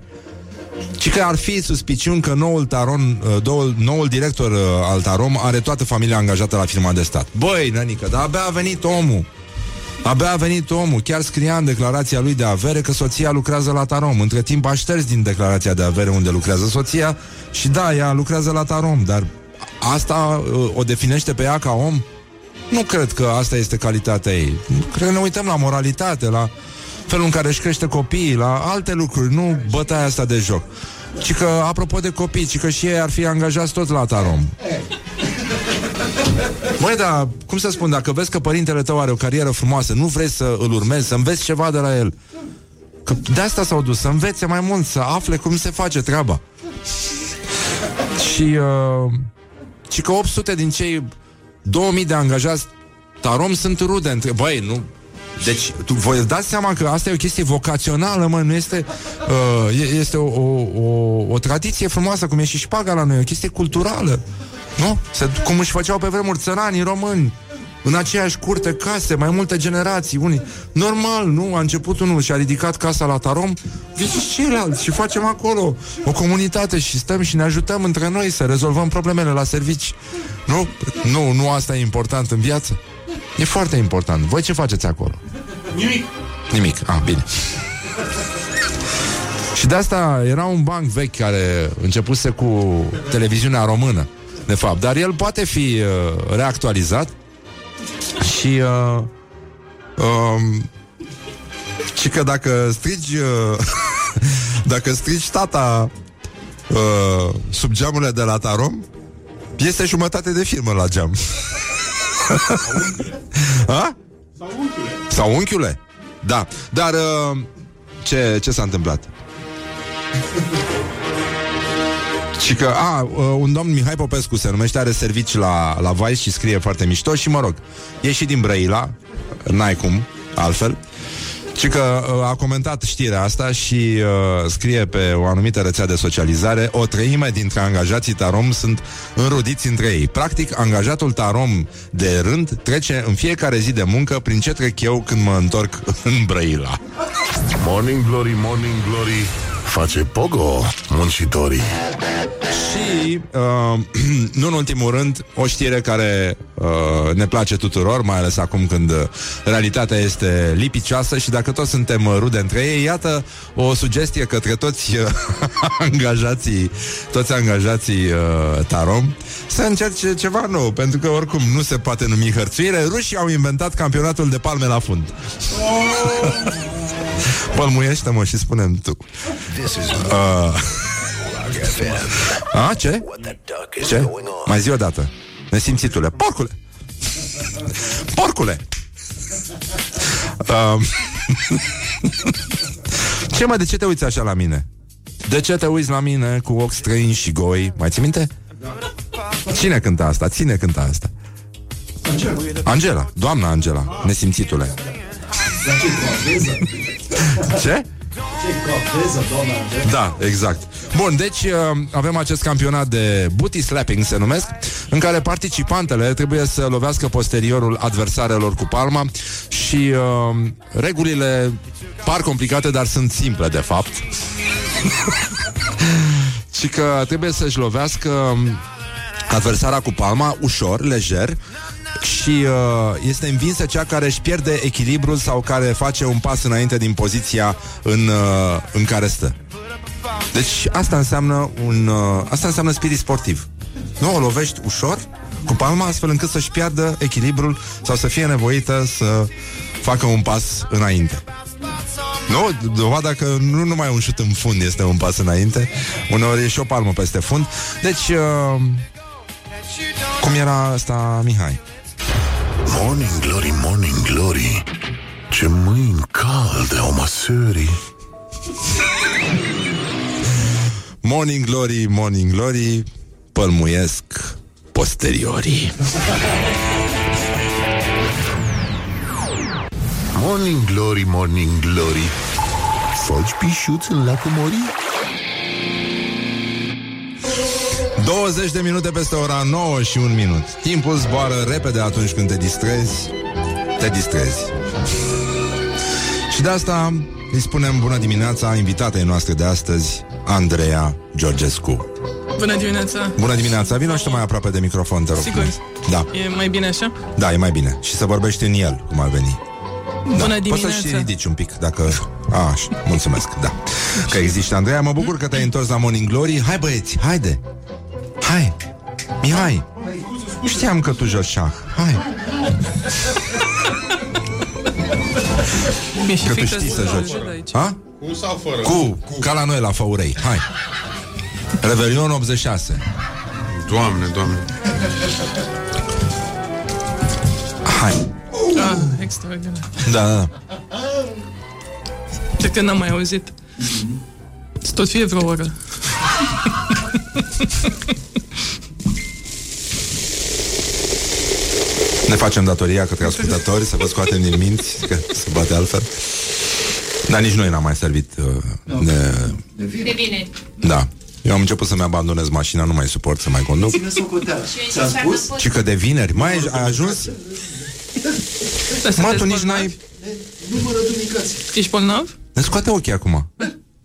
ci că ar fi suspiciuni că noul Taron, uh, noul, noul director uh, al Tarom are toată familia angajată la firma de stat. Băi, nănică, dar abia a venit omul. Abia a venit omul, chiar scria în declarația lui de avere că soția lucrează la Tarom. Între timp a șters din declarația de avere unde lucrează soția și da, ea lucrează la Tarom, dar asta uh, o definește pe ea ca om? Nu cred că asta este calitatea ei. Cred că ne uităm la moralitate, la felul în care își crește copiii, la alte lucruri, nu bătaia asta de joc. Ci că, apropo de copii, ci că și ei ar fi angajați tot la Tarom. Măi, dar, cum să spun, dacă vezi că părintele tău are o carieră frumoasă, nu vrei să îl urmezi, să înveți ceva de la el. Că de asta s-au dus, să învețe mai mult, să afle cum se face treaba. Și, uh, și că 800 din cei 2000 de angajați Tarom sunt rude între... Băi, nu... Deci, tu vă dați seama că asta e o chestie vocațională, mă, nu este... Uh, e- este o, o, o, o tradiție frumoasă, cum e și șpaga la noi, o chestie culturală. Nu? Se, cum își făceau pe vremuri țăranii români în aceeași curte case, mai multe generații, unii. Normal, nu? A început unul și a ridicat casa la Tarom, vezi și ceilalți și facem acolo o comunitate și stăm și ne ajutăm între noi să rezolvăm problemele la servici. Nu? Nu, nu asta e important în viață? E foarte important. Voi ce faceți acolo?
Nimic.
Nimic. Ah, bine. Și de asta era un banc vechi care începuse cu televiziunea română, de fapt. Dar el poate fi uh, reactualizat și uh, um, și că dacă strigi uh, dacă strigi tata uh, sub geamurile de la Tarom, este jumătate de firmă la geam. A?
Sau unchiule.
Sau unchiule? Da. Dar uh, ce, ce s-a întâmplat? Și că, a, uh, un domn Mihai Popescu se numește, are servici la, la Vice și scrie foarte mișto și, mă rog, e și din Brăila, n-ai cum, altfel. Și că uh, a comentat știrea asta și uh, scrie pe o anumită rețea de socializare O treime dintre angajații Tarom sunt înrudiți între ei Practic, angajatul Tarom de rând trece în fiecare zi de muncă Prin ce trec eu când mă întorc în Brăila
Morning Glory, Morning Glory Face pogo muncitorii
Și, uh, nu în ultimul rând, o știre care uh, ne place tuturor, mai ales acum când uh, realitatea este lipicioasă și dacă toți suntem uh, rude între ei, iată o sugestie către toți uh, angajații, toți angajații uh, Tarom, să încerce ceva nou, pentru că oricum nu se poate numi hărțuire. Rușii au inventat campionatul de palme la fund. Pălmuiește-mă și spunem tu. Uh, a, ce? Ce? Mai zi o dată. Nesimțitule. Porcule! Porcule! Um, ce mă, de ce te uiți așa la mine? De ce te uiți la mine cu ochi străini și goi? Mai ții minte? Cine cânta asta? Ține cânta asta. Angela, doamna Angela, nesimțitule. Ce? Da, exact. Bun, deci uh, avem acest campionat de booty slapping, se numesc, în care participantele trebuie să lovească posteriorul adversarelor cu palma și uh, regulile par complicate, dar sunt simple, de fapt. și că trebuie să-și lovească adversara cu palma ușor, lejer, și uh, este învinsă cea care își pierde echilibrul sau care face un pas înainte din poziția în, uh, în care stă. Deci asta înseamnă un uh, asta înseamnă spirit sportiv. Nu o lovești ușor cu palma astfel încât să-și piardă echilibrul sau să fie nevoită să facă un pas înainte. Nu, dovada că nu numai un șut în fund este un pas înainte, uneori e și o palmă peste fund. Deci, uh, cum era asta, Mihai?
Morning Glory, Morning Glory Ce mâini calde au măsării
Morning Glory, Morning Glory, pălmuiesc posteriorii.
Morning Glory, Morning Glory Foci pișuț în lacul Morii?
20 de minute peste ora 9 și un minut. Timpul zboară repede atunci când te distrezi. Te distrezi. și de asta îi spunem bună dimineața invitatei noastre de astăzi, Andreea Georgescu.
Bună dimineața!
Bună dimineața! Vino și tu mai aproape de microfon, te rog.
Sigur.
Da.
E mai bine așa?
Da, e mai bine. Și să vorbești în el, cum ar veni.
Bună
da.
dimineața!
Poți să și ridici un pic, dacă... A, așa, mulțumesc, da. Că există, Andreea. Mă bucur că te-ai întors la Morning Glory. Hai, băieți, haide! Hai! Mihai! Știam că tu joci șah. Hai!
Mi-e și
Că tu
frică
știi să
aud
joci.
de aici.
Ha?
Cu sau fără?
Cu, ca la noi la Făurei. Hai! Revelion 86.
Doamne, doamne.
Hai!
Ah, extraordinar.
Da, da, da.
Cred că n-am mai auzit. Să tot fie vreo oră.
Ne facem datoria către ascultători Să vă scoatem din minți Că se bate altfel Dar nici noi n-am mai servit uh, de...
De bine.
Da eu am început să-mi abandonez mașina, nu mai suport să mai conduc.
Ține socoteală. Ți-am spus?
Și că de vineri, mai ai, ai ajuns? Mă, tu nici n-ai...
Numără duminicații.
Ești bolnav?
Ne scoate ochii acum.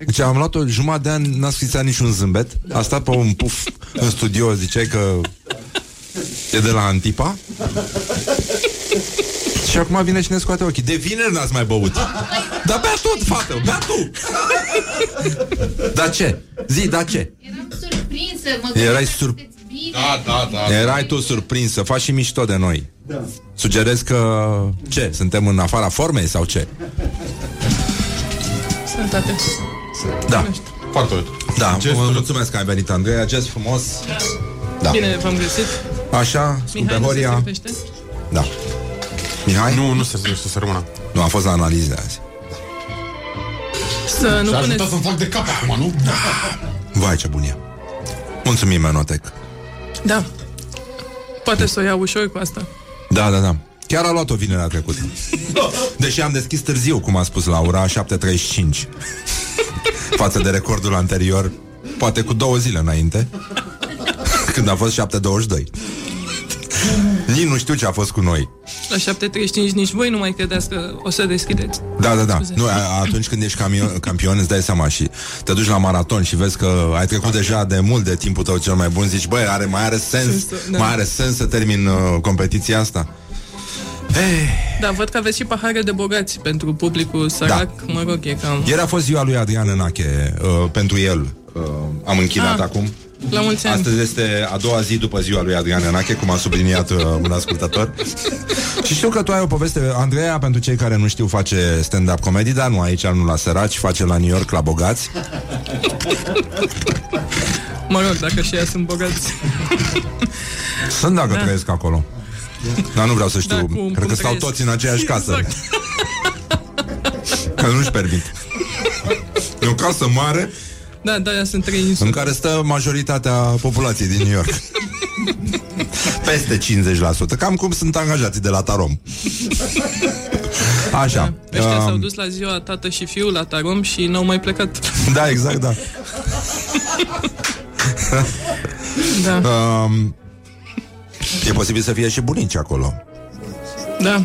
Deci am luat o jumătate de ani, n-a scrițat niciun zâmbet. A stat pe un puf în studio, ziceai că e de la Antipa. Și acum vine și ne scoate ochii. De vineri n-ați mai băut. Dar bea tot, fată, bea tu. Dar ce? Zi, da ce?
Eram surprinsă, mă
Erai
gândeam
sur-
că sunteți bine.
Da, da, da.
Erai tu surprins să faci și mișto de noi.
Da.
Sugerez că... Ce? Suntem în afara formei sau ce?
Sănătate.
Da.
Foarte urât.
Da,
Gest
vă
urât.
mulțumesc că ai venit, Andreea, gest frumos. Da.
Bine, v-am găsit.
Așa, scumpe
Mihai, nu se
Horia.
servește?
Da. Mihai?
Nu, nu se zice să rămână.
Nu, a fost la analize azi.
Să nu
Și-a ajutat
puneți...
să-mi fac de cap acum, nu?
Vai, ce bun e. Mulțumim, Menotec.
Da. Poate să o iau ușor cu asta.
Da, da, da. Chiar a luat-o vinerea trecută. Deși am deschis târziu, cum a spus Laura, 7.35. Față de recordul anterior, poate cu două zile înainte, când a fost 7.22. Nici nu știu ce a fost cu noi.
La 7.35 nici voi nu mai credeți că o să deschideți.
Da, da, da.
Scuze.
Nu, a- atunci când ești campion, campion, îți dai seama și te duci la maraton și vezi că ai trecut deja de mult de timpul tău cel mai bun, zici, băi, are, mai are sens,
Sens, da.
mai are sens să termin uh, competiția asta.
Da, văd că aveți și pahare de bogați pentru publicul sărac. Mă rog, e cam...
Ieri a fost ziua lui Adrian Enache, uh, pentru el. Uh, am închinat
Ah,
acum.
La mulți ani.
Astăzi este a doua zi după ziua lui Adrian Enache, cum a subliniat uh, un ascultător. și știu că tu ai o poveste, Andreea, pentru cei care nu știu, face stand-up comedy, dar nu aici, nu la săraci, face la New York la bogați.
Mă rog, dacă și ea sunt bogați.
Sunt dacă
Da.
trăiesc acolo. Dar nu vreau să știu.
Da, cum-
Cred
cum
că stau
trăiesc.
toți în aceeași casă.
Exact.
Că nu-și permit. E o casă mare
Da, da, sunt trei insule.
în care stă majoritatea populației din New York. Peste 50%. Cam cum sunt angajații de la Tarom. Așa.
Ăștia s-au
Um,
dus la ziua tată și fiu la Tarom și n-au mai plecat.
Da, exact, da.
Da,
Um, e posibil să fie și bunici acolo.
da.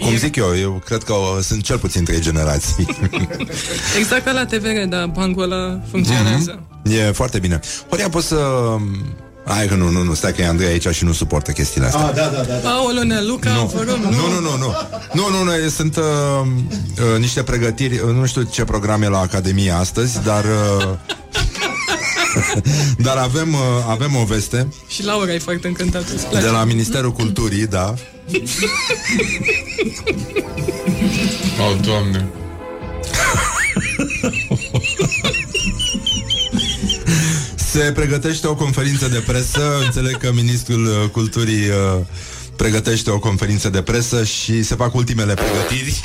Cum zic eu, eu cred că uh, sunt cel puțin trei generații.
Exact ca la TVR, da, bancul ăla funcționează.
e foarte bine. Horia, poți să... Hai că nu, nu, nu, stai că e Andrei aici și nu suportă chestiile astea.
Ah, da, da, da, da.
Aoleu, Nea Luca,
Nu.
vă rog, nu.
Nu, nu, nu, nu. Nu, nu, nu, sunt uh, uh, niște pregătiri, uh, nu știu ce program e la Academie astăzi, dar uh, dar avem uh, avem o veste
Și Laura e foarte încântată. îți place.
de la Ministerul Culturii, da.
Oh, doamne.
Se pregătește o conferință de presă, înțeleg că Ministrul uh, Culturii uh, pregătește o conferință de presă și se fac ultimele pregătiri.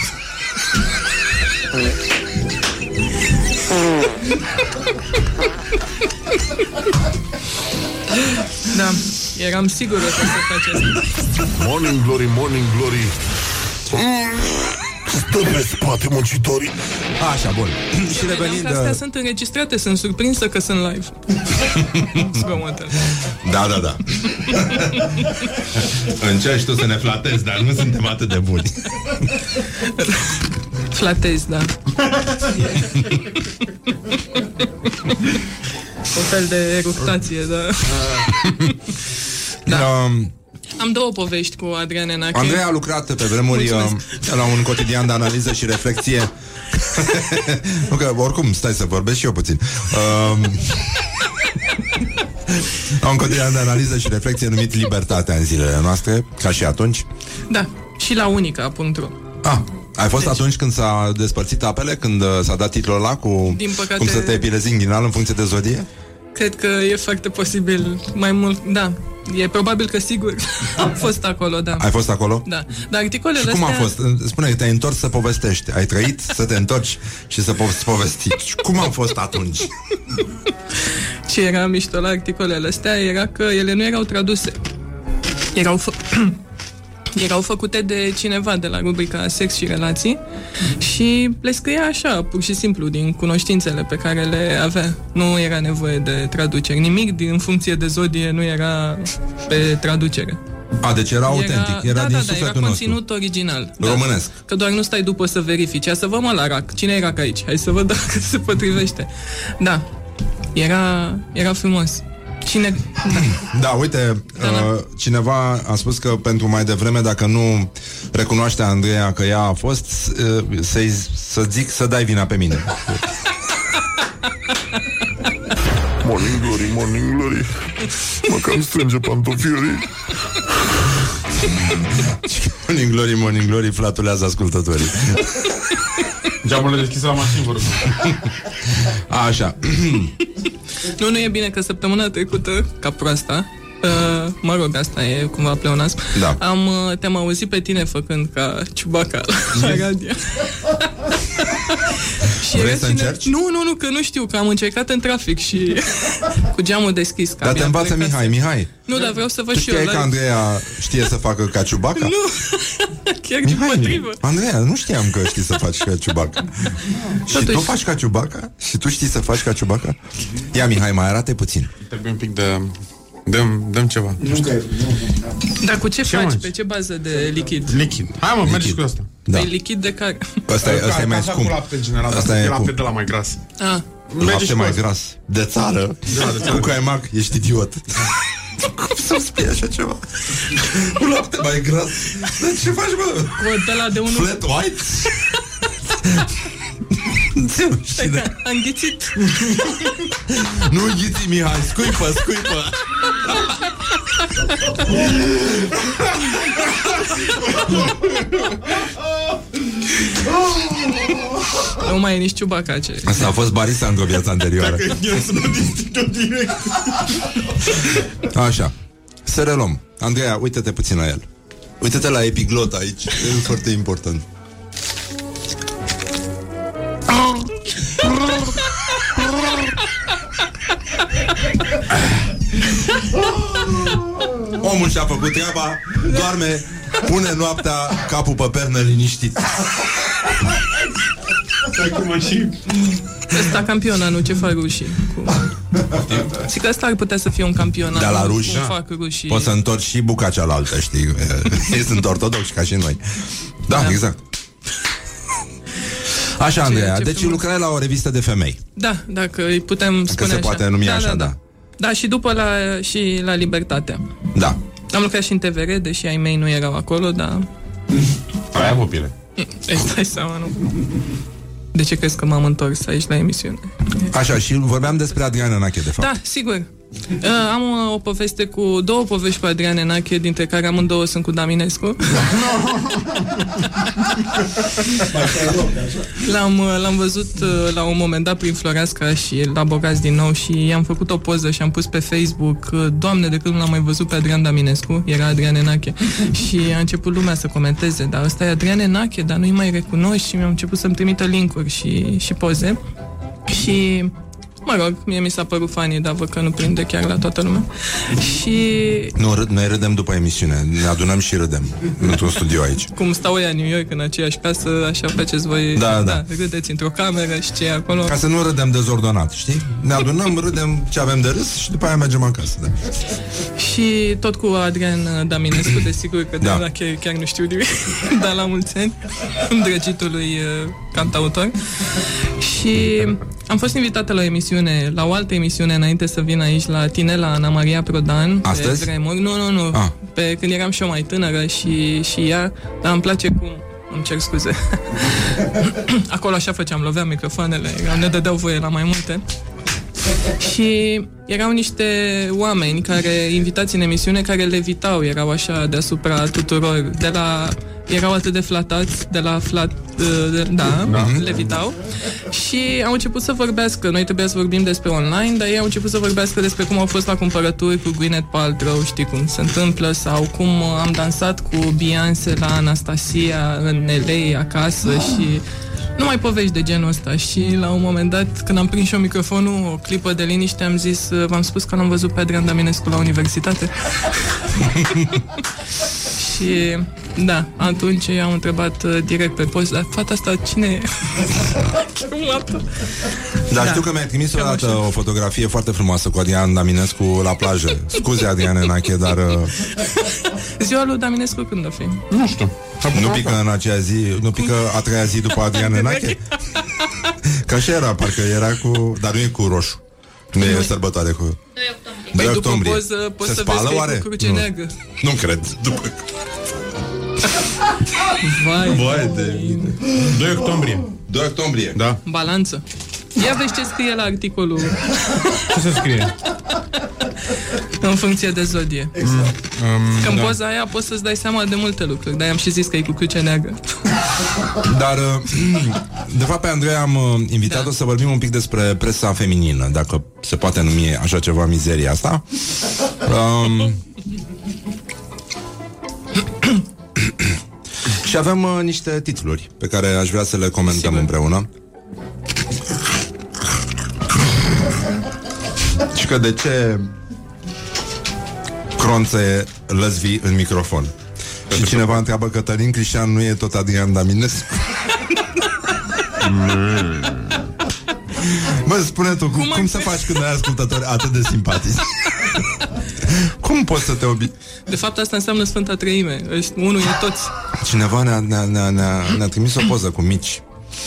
Da, eram sigură că se face asta.
Morning Glory, Morning Glory Mm, Stă pe spate muncitorii
Așa, bun. și
Credeam
revenind...
că astea
uh,
sunt înregistrate, sunt surprinsă că sunt live. Zgomotele.
Da, da, da. Încerci tu să ne flatezi, dar nu suntem atât de buni.
Flatezi, da. Un fel de eructație, da.
da. Um,
Am două povești cu Adrian Enache.
Andrei a lucrat pe vremuri uh,
Mulțumesc.
la un cotidian de analiză și reflexie. nu că, oricum, stai să vorbesc și eu puțin. Um, la un cotidian de analiză și reflexie numit Libertatea în zilele noastre, ca și atunci.
Da, și la unica.ro.
Ah, ai fost
Deci-
atunci când s-a despărțit apele, când uh, s-a dat titlul ăla cu
Din păcate-
cum să te epilezi inghinal în funcție de zodie?
Cred că e foarte posibil mai mult, da. E probabil că sigur am fost acolo, da.
Ai fost acolo?
Da. Dar articolele
Și cum a
astea...
fost? Spune că te-ai întors să povestești. Ai trăit să te întorci și să po- să povesti. Și cum a fost atunci?
Ce era mișto la articolele astea era că ele nu erau traduse. Erau, fă- erau făcute de cineva de la rubrica Sex și Relații și le scria așa, pur și simplu, din cunoștințele pe care le avea. Nu era nevoie de traduceri. Nimic din funcție de zodie nu era pe traducere.
A, deci era autentic, era
da,
din
da, da,
sufletul
era
nostru.
conținut original.
Românesc.
Da. Că doar nu stai după să verifici. Ia să vă mă la rac. Cine era aici? Hai să văd dacă se potrivește. Da. Era, era frumos. Cine...
Da, uite,
Da, da.
uh, cineva a spus că pentru mai devreme, dacă nu recunoaște Andreea că ea a fost, uh, să-i, să zic să dai vina pe mine.
Morning Glory, Morning Glory Mă cam strânge pantofiorii
morning glory, morning glory, flatulează ascultătorii.
Geamurile deschise la mașini, vă rog.
Așa.
Nu, nu e bine că săptămâna trecută, ca proasta, Uh, mă rog, asta e cumva pleonasm.
Da.
Am, uh, te-am auzit pe tine făcând ca ciubaca la radio. Și
Vrei
era
să
cine-
încerci?
Nu, nu, nu, că nu știu, că am încercat în trafic și cu geamul deschis. că
Dar te
abia
învață
plecase.
Mihai, Mihai.
Nu, dar vreau să văd
Tu
și eu.
știai că
live.
Andreea știe să facă ca Ciubaca?
Nu, chiar din potrivă.
Andreea, nu știam că știi să faci ca Ciubaca. și tu
Totuși-
faci ca Ciubaca? Și tu știi să faci ca Ciubaca? Ia, Mihai, mai arate puțin.
Trebuie un pic de... Dăm, dăm ceva. Nu știu.
Dar cu ce,
Ce
faci?
faci?
Pe ce bază de lichid?
Lichid. Hai mă, mergi și cu asta.
Da.
Pe lichid de care?
Asta e, asta e mai
Casa
scump.
cu lapte în general,
Asta
asta
e
e
cu
lapte de la mai gras.
Ah,
Merge
lapte
și cu
mai
asta.
gras. De țară.
Da, de țară.
Cu caimac, ești idiot. Cum să-mi spui așa ceva? Cu lapte mai gras. Dar ce faci, mă?
cu ăla de unul...
Flat white? Ce rușine.
Am ghițit.
Nu ghiți, Mihai, scuipă, scuipă.
Nu mai e nici ciubaca ce.
Asta a fost barista într-o viață anterioară.
Dacă e să mă disting eu direct.
Așa. Să reluăm. Andreea, uite-te puțin la el. Uite-te la epiglot aici. E foarte important. Omul și-a făcut treaba, doarme, pune noaptea capul pe pernă liniștit.
Acum și...
Ăsta campionat, nu ce fac rușii. Cu... Zic că ăsta ar putea să fie un campionat.
De la
nu
ruși?
Cum fac rușii.
Poți să întorci și buca cealaltă, știi? Ei sunt ortodoxi ca și noi. Da,
Da.
exact. Așa, Andreea,
ce
deci
frumos.
lucrai la o revistă de femei.
Da, dacă îi putem spune
se
așa.
poate numi
da,
așa,
da,
da.
da. Da, și după la, și la Libertatea.
Da.
Am lucrat și în TVR, deși ai mei nu erau acolo, dar...
Ai avut pile.
Îți dai seama, nu? De ce crezi că m-am întors aici la emisiune?
Așa, și vorbeam despre Adriana Nache, de fapt.
Da, sigur. Uh, am uh, o poveste cu două povești cu Adrian Enache, dintre care amândouă sunt cu Daminescu. L-am, uh, l-am văzut uh, la un moment dat prin Floreasca și la Bogați din nou și i-am făcut o poză și am pus pe Facebook uh, Doamne, de când nu l-am mai văzut pe Adrian Daminescu, era Adrian Enache. Și a început lumea să comenteze, dar ăsta e Adrian Enache, dar nu-i mai recunoști? Și mi-au început să-mi trimită linkuri și, și poze. Și Mă rog, mie mi s-a părut funny, dar văd că nu prinde chiar la toată lumea. Și
Nu, râd, noi râdem după emisiune. Ne adunăm și râdem într-un studio aici.
cum stau ea în New York în aceeași casă, așa faceți voi.
Da, da.
Râdeți într-o cameră și ce e acolo.
Ca să nu râdem dezordonat, știi? Ne adunăm, râdem ce avem de râs și după aia mergem acasă. Da.
Și tot cu Adrian Daminescu, desigur că
Da.
da. chiar, chiar nu știu nimic, dar la mulți ani, drăgitului uh, cantautor. Și am fost invitată la o emisiune, la o altă emisiune înainte să vin aici la tine, la Ana Maria Prodan.
Astăzi?
Pe vremuri. Nu, nu, nu.
Ah.
Pe când eram și eu mai tânără și, și ea, dar îmi place cum îmi cer scuze. Acolo așa făceam, loveam microfoanele, erau- ne dădeau voie la mai multe. Și erau niște oameni care, invitați în emisiune, care levitau, erau așa deasupra tuturor, de la erau atât de flatați de la flat, de, da, da, levitau. Și au început să vorbească, noi trebuia să vorbim despre online, dar ei au început să vorbească despre cum au fost la cumpărături cu Gwyneth Paltrow, știi cum se întâmplă, sau cum am dansat cu Beyoncé la Anastasia în LA acasă și numai povești de genul ăsta. Și la un moment dat, când am prins și eu microfonul, o clipă de liniște, am zis, v-am spus că l-am văzut pe Adrian Daminescu la universitate. și da, atunci i-am întrebat uh, direct pe post, dar fata asta cine e? Chemată.
Dar
Da.
știu că mi-ai trimis
Cam
odată
așa.
o fotografie foarte frumoasă cu Adrian Daminescu la plajă. Scuze, Adrian Enache, dar uh,
Ziua lui Daminescu când o fi?
Nu știu.
nu pică în aceea zi, nu pică a treia zi după Adrian Enache? Că așa era, parcă era cu... Dar nu e cu roșu. Nu e sărbătoare cu...
2 octombrie.
Păi
2
după
octombrie.
poză poți
Se
să vezi
spală
că e
oare?
cu cruce
Nu.
neagră.
Nu cred. După...
Vai,
Vai de mine.
2 octombrie.
2 octombrie.
Da.
balanță. Ia vezi ce scrie la articolul
Ce se scrie?
în funcție de zodie.
Um,
Că în
da.
poza aia poți să-ți dai seama de multe lucruri, dar am și zis că e cu cruce neagră.
Dar, uh, de fapt, pe Andrei am uh, invitat-o să vorbim un pic despre presa feminină, dacă se poate numi așa ceva mizeria asta. Um, și avem uh, niște titluri pe care aș vrea să le comentăm
Sigur.
împreună. Și că de ce cronțe lăzvi în microfon. Și cineva întreabă Cătălin Cristian nu e tot Adrian Daminescu? Bă, spune tu, cum, cum, cum să faci când ai ascultători atât de simpatici? cum poți să te obi...
De fapt, asta înseamnă Sfânta Treime. Ăști- Unul e toți.
Cineva ne-a, ne-a, ne-a, ne-a, ne-a trimis o poză cu mici.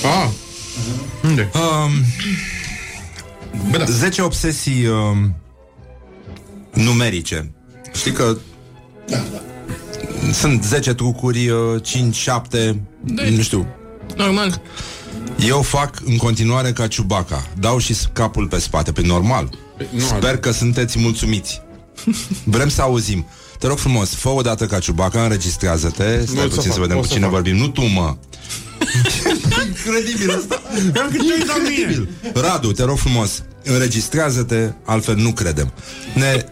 Ah, unde?
Um,
Bă, da.
10 obsesii um, numerice. Știi că sunt 10 trucuri, uh, 5, 7, nu știu.
Normal.
Eu fac în continuare ca Ciubaca. Dau și capul pe spate, pe normal.
nu,
Sper că sunteți mulțumiți. Vrem să auzim. Te rog frumos, fă o dată ca Ciubaca, înregistrează-te, stai
Nu, o să
puțin să
fac,
vedem
o
cu
să
cine
fac.
vorbim. Nu tu, mă. Incredibil asta. Incredibil. Radu, te rog frumos, înregistrează-te, altfel nu credem. Ne,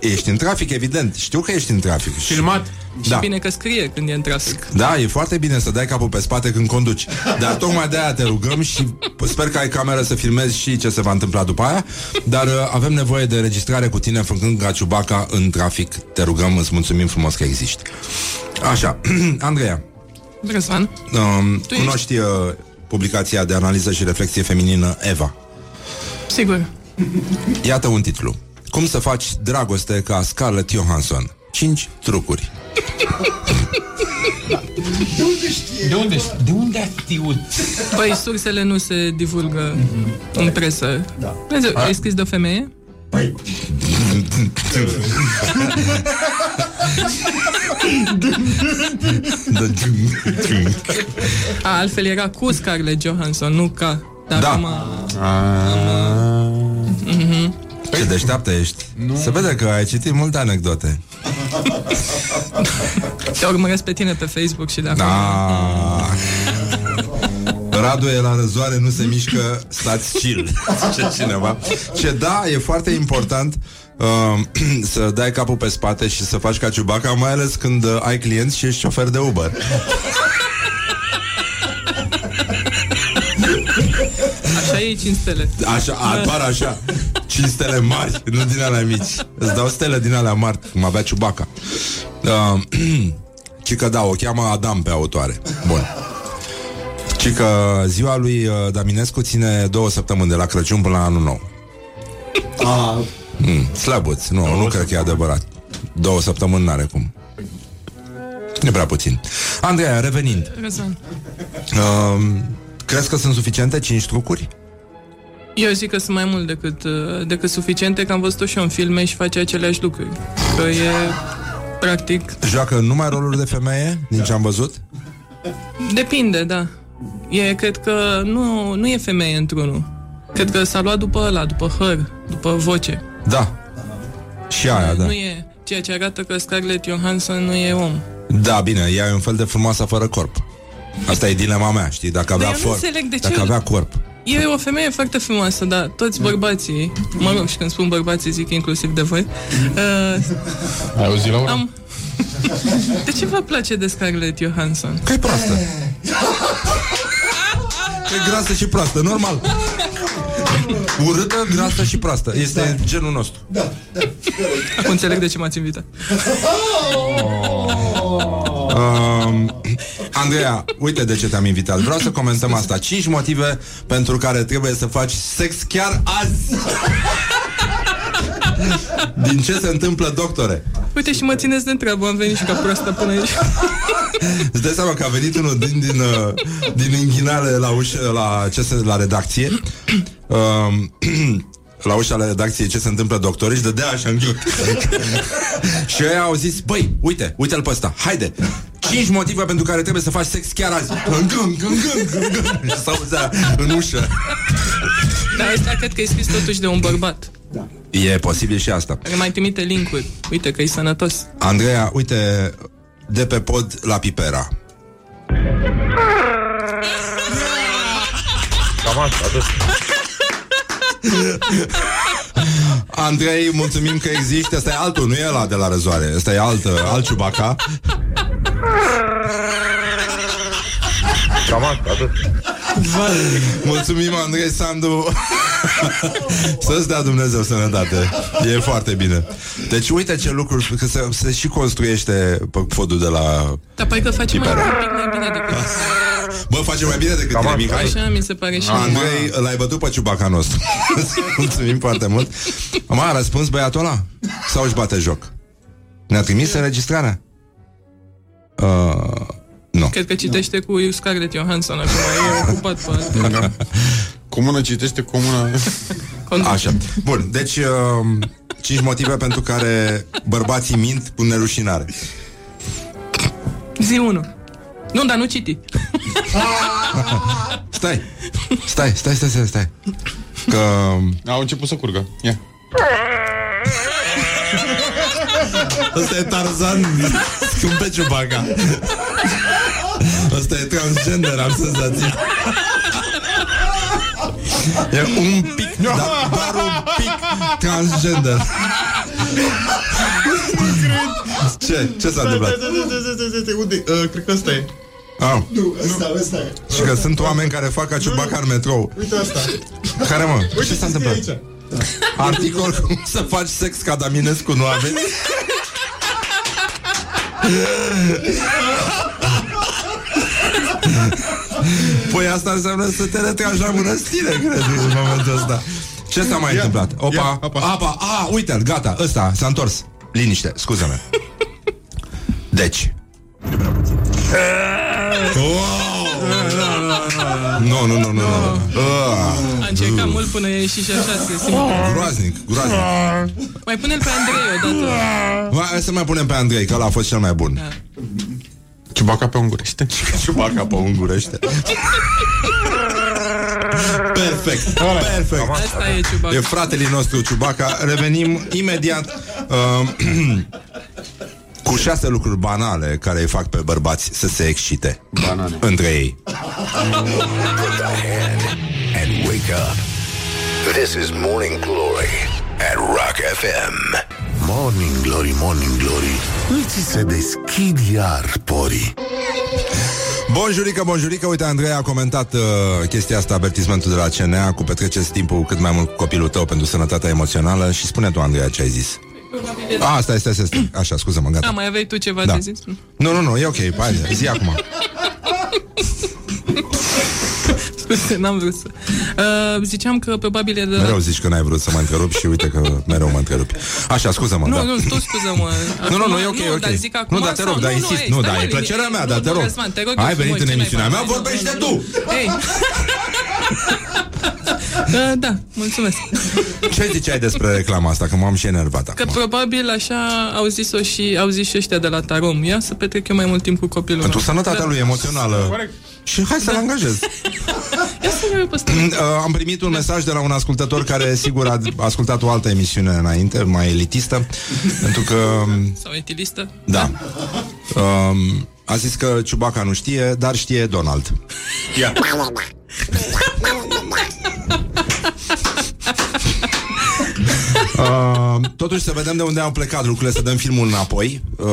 ești în trafic, evident. Știu că ești în trafic.
Filmat.
Și
Da.
bine că scrie când e în trafic.
Da, e foarte bine să dai capul pe spate când conduci. Dar tocmai de aia te rugăm și sper că ai cameră să filmezi și ce se va întâmpla după aia. Dar uh, avem nevoie de registrare cu tine făcând ca Ciubaca în trafic. Te rugăm, îți mulțumim frumos că existi. Așa, Andreea,
Răzvan?
um,
Tu
cunoști uh, publicația de analiză și reflexie feminină Eva.
Sigur.
Iată un titlu. Cum să faci dragoste ca Scarlett Johansson? 5 trucuri.
De unde, de unde a știut?
Păi, sursele nu se divulgă în presă. Da. Ai scris de o femeie? A, altfel era cu Scarlett Johansson, nu ca. Dar
Da.
acum... Mhm.
Ce deșteaptă ești. Se vede că ai citit multe anecdote.
Te urmăresc pe tine pe Facebook și de acum...
Da. Radu e la răzoare, nu se mișcă, stați chill, zice cineva. Ce da, e foarte important uh, să dai capul pe spate și să faci ca ciubaca, mai ales când uh, ai clienți și ești șofer de Uber.
Așa e 5 stele.
Așa, a, doar așa. Cinci stele mari, nu din alea mici. Îți dau stele din alea mari, cum avea ciubaca. Uh, ci că da, o cheamă Adam pe autoare. Bun. Ci că ziua lui uh, Daminescu ține două săptămâni de la Crăciun până la anul nou.
A,
Mm, slăbuț, nu, nu cred că e adevărat. Două săptămâni n-are cum. E prea puțin. Andreea, revenind,
Răzvan.
uh, crezi că sunt suficiente cinci trucuri?
Eu zic că sunt mai mult decât, uh, decât suficiente, că am văzut-o și eu în filme și face aceleași lucruri. Că e, practic,
Joacă numai roluri de femeie, din ce am văzut?
depinde, da. E, cred că nu, nu e femeie într-unul. Cred că s-a luat după ăla, după hăr, după voce.
Da. Și aia, da.
Nu e ceea ce arată că Scarlett Johansson nu e om.
Da, bine, ea e un fel de frumoasă fără corp. Asta e dilema mea, știi? Dacă avea
eu nu
corp,
înțeleg de ce-
dacă avea corp.
E o femeie foarte frumoasă, dar toți bărbații, mă rog, și când spun bărbații zic inclusiv de voi, uh,
Ai auzit, Laura?
am... De ce vă place de Scarlett Johansson?
Că e proastă. E grasă și proastă, normal. Urâtă, grasă și proastă. Este genul nostru.
Acum înțeleg de ce m-ați invitat.
Um, Andreea, uite de ce te-am invitat. Vreau să comentăm asta. 5 motive pentru care trebuie să faci sex chiar azi. Din ce se întâmplă, doctore?
Uite și mă țineți de treabă, am venit și ca proastă până aici.
Îți dai seama că a venit unul din, din, uh, din inghinale la ușă, la, ce se, la redacție um, la ușa la redacție ce se întâmplă doctorii și dădea așa în ghiut. și ei au zis, băi, uite, uite-l pe ăsta, haide, cinci motive pentru care trebuie să faci sex chiar azi. Gâng, gâng, gâng, gâng, gâng. Și s-auzea în ușă.
Dar asta cred că e scris totuși de un bărbat.
E posibil și asta.
Care mai trimite linkuri. Uite că e sănătos.
Andreea, uite, de pe pod la Pipera.
Cam asta, atât.
Andrei, mulțumim că există Asta e altul, nu e ăla de la răzoare. Asta e alt, alt ciubaca.
Cam asta, atât.
Mulțumim, Andrei Sandu. Să-ți dea Dumnezeu sănătate. E foarte bine. Deci uite ce lucruri Că se, se și construiește pe podul de la
Dar păi că facem mai,
Pipera.
un pic mai bine decât
Bă, face mai bine decât tine, Mihai
Așa mi se pare și
Andrei, l-ai bătut pe ciubaca nostru Mulțumim foarte mult Mama, a răspuns băiatul ăla? Sau își bate joc? Ne-a trimis înregistrarea? Uh, nu
Cred că citește cu Scarlett Johansson acum, e ocupat pe alte.
Da. Comună citește comună...
Așa. Bun, deci uh, Cinci motive pentru care bărbații mint cu nerușinare
Zi 1. Nu, dar nu citi.
Stai Stai, stai, stai, stai, stai Că...
Au început să curgă. Ia.
Ăsta e Tarzan Scumpe Ciubaca Ăsta e transgender, am senzația E un pic, dar doar un pic transgender Ce? Ce s-a întâmplat?
Unde? Uh, cred că ăsta e.
Ah.
Nu, ăsta, ăsta e.
Și că sunt oameni care fac ca Ciubaca în metrou
Uite asta.
Care mă?
Uite
Ce s-a
ce scrie
întâmplat?
aici.
Articol cum să faci sex ca Daminescu nu aveți? Păi asta înseamnă să te retragi la mănăstire, cred, în momentul ăsta. Ce s-a mai
Ia,
întâmplat? Opa,
ia,
apa, apa, a, uite-l, gata, ăsta, s-a întors. Liniște, scuză-mă. Deci. Nu, nu, nu, nu, nu.
A încercat mult până a ieșit și așa se simte.
Groaznic, groaznic.
Mai pune-l pe Andrei odată.
Hai hai să mai punem pe Andrei, că ăla a fost cel mai bun.
Ciubaca pe ungurește.
Ciubaca pe ungurește. Perfect, perfect.
Asta e Ciubaca.
E fratele nostru Ciubaca. Revenim imediat uh, cu șase lucruri banale care îi fac pe bărbați să se excite
Banane.
între ei.
Put the hand and wake up. This is Morning Glory at Rock FM.
Morning Glory, Morning Glory Îți se deschid iar porii
Bonjurică, bonjurică, uite, Andrei a comentat uh, chestia asta, avertismentul de la CNA cu petreceți timpul cât mai mult cu copilul tău pentru sănătatea emoțională și spune tu, Andrei, ce ai zis. A, stai, stai, stai, stai. Așa, scuză-mă, gata.
A, mai aveai tu ceva
Da.
de zis?
Nu, nu, nu, e ok, hai, zi acum.
Scuze, n-am vrut să... Uh, ziceam că probabil e de la...
Mereu zici că n-ai vrut să mă întrerupi și uite că mereu mă întrerupi. Așa, scuză-mă,
Nu,
da.
nu, tu scuză-mă.
Nu, nu, nu, e
Acum-
ok, e ok.
Dar zic acum
Nu, dar te
sau-
rog, dar insist.
ei,
Nu,
stai,
dar e
mă,
plăcerea mea, dar
nu,
te
nu,
rog.
Răzvan, te rog
Hai,
eu
venit
frumos,
în
ce mai
emisiunea
faci?
mea,
Nu,
vorbește
nu,
tu!
nu. Ei. Uh, da, mulțumesc.
Ce ziceai despre reclama asta? Că m-am și enervat
Că
acum.
probabil așa au zis-o și au zis și ăștia de la Tarom. Ia să petrec eu mai mult timp cu copilul
Pentru
meu.
sănătatea
Da.
lui emoțională. Și hai să-l angajez.
Ia să eu pe ăsta.
Uh, Am primit un mesaj de la un ascultător care sigur a ascultat o altă emisiune înainte, mai elitistă, pentru că,
Sau etilistă.
da, um, a zis că Ciubaca nu știe, dar știe Donald.
Ia.
Uh, totuși să vedem de unde au plecat lucrurile, să dăm filmul înapoi. Uh,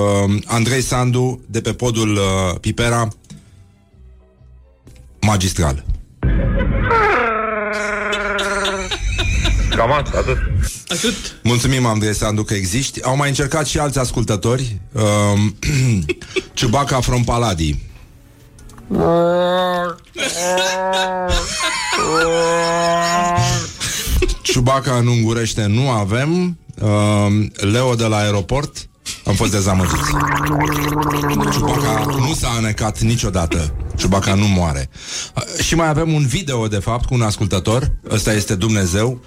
Andrei Sandu, de pe podul uh, Pipera, magistral.
Cam asta, atât.
Atât.
Mulțumim, Andrei Sandu, că existi. Au mai încercat și alți ascultători. Uh, Ciubaca from Paladi. Ciubaca în ungurește nu avem. Uh, Leo de la aeroport. Am fost dezamăgiți. Ciubaca nu s-a anecat niciodată. Ciubaca nu moare. Uh, și mai avem un video, de fapt, cu un ascultător. Ăsta este Dumnezeu.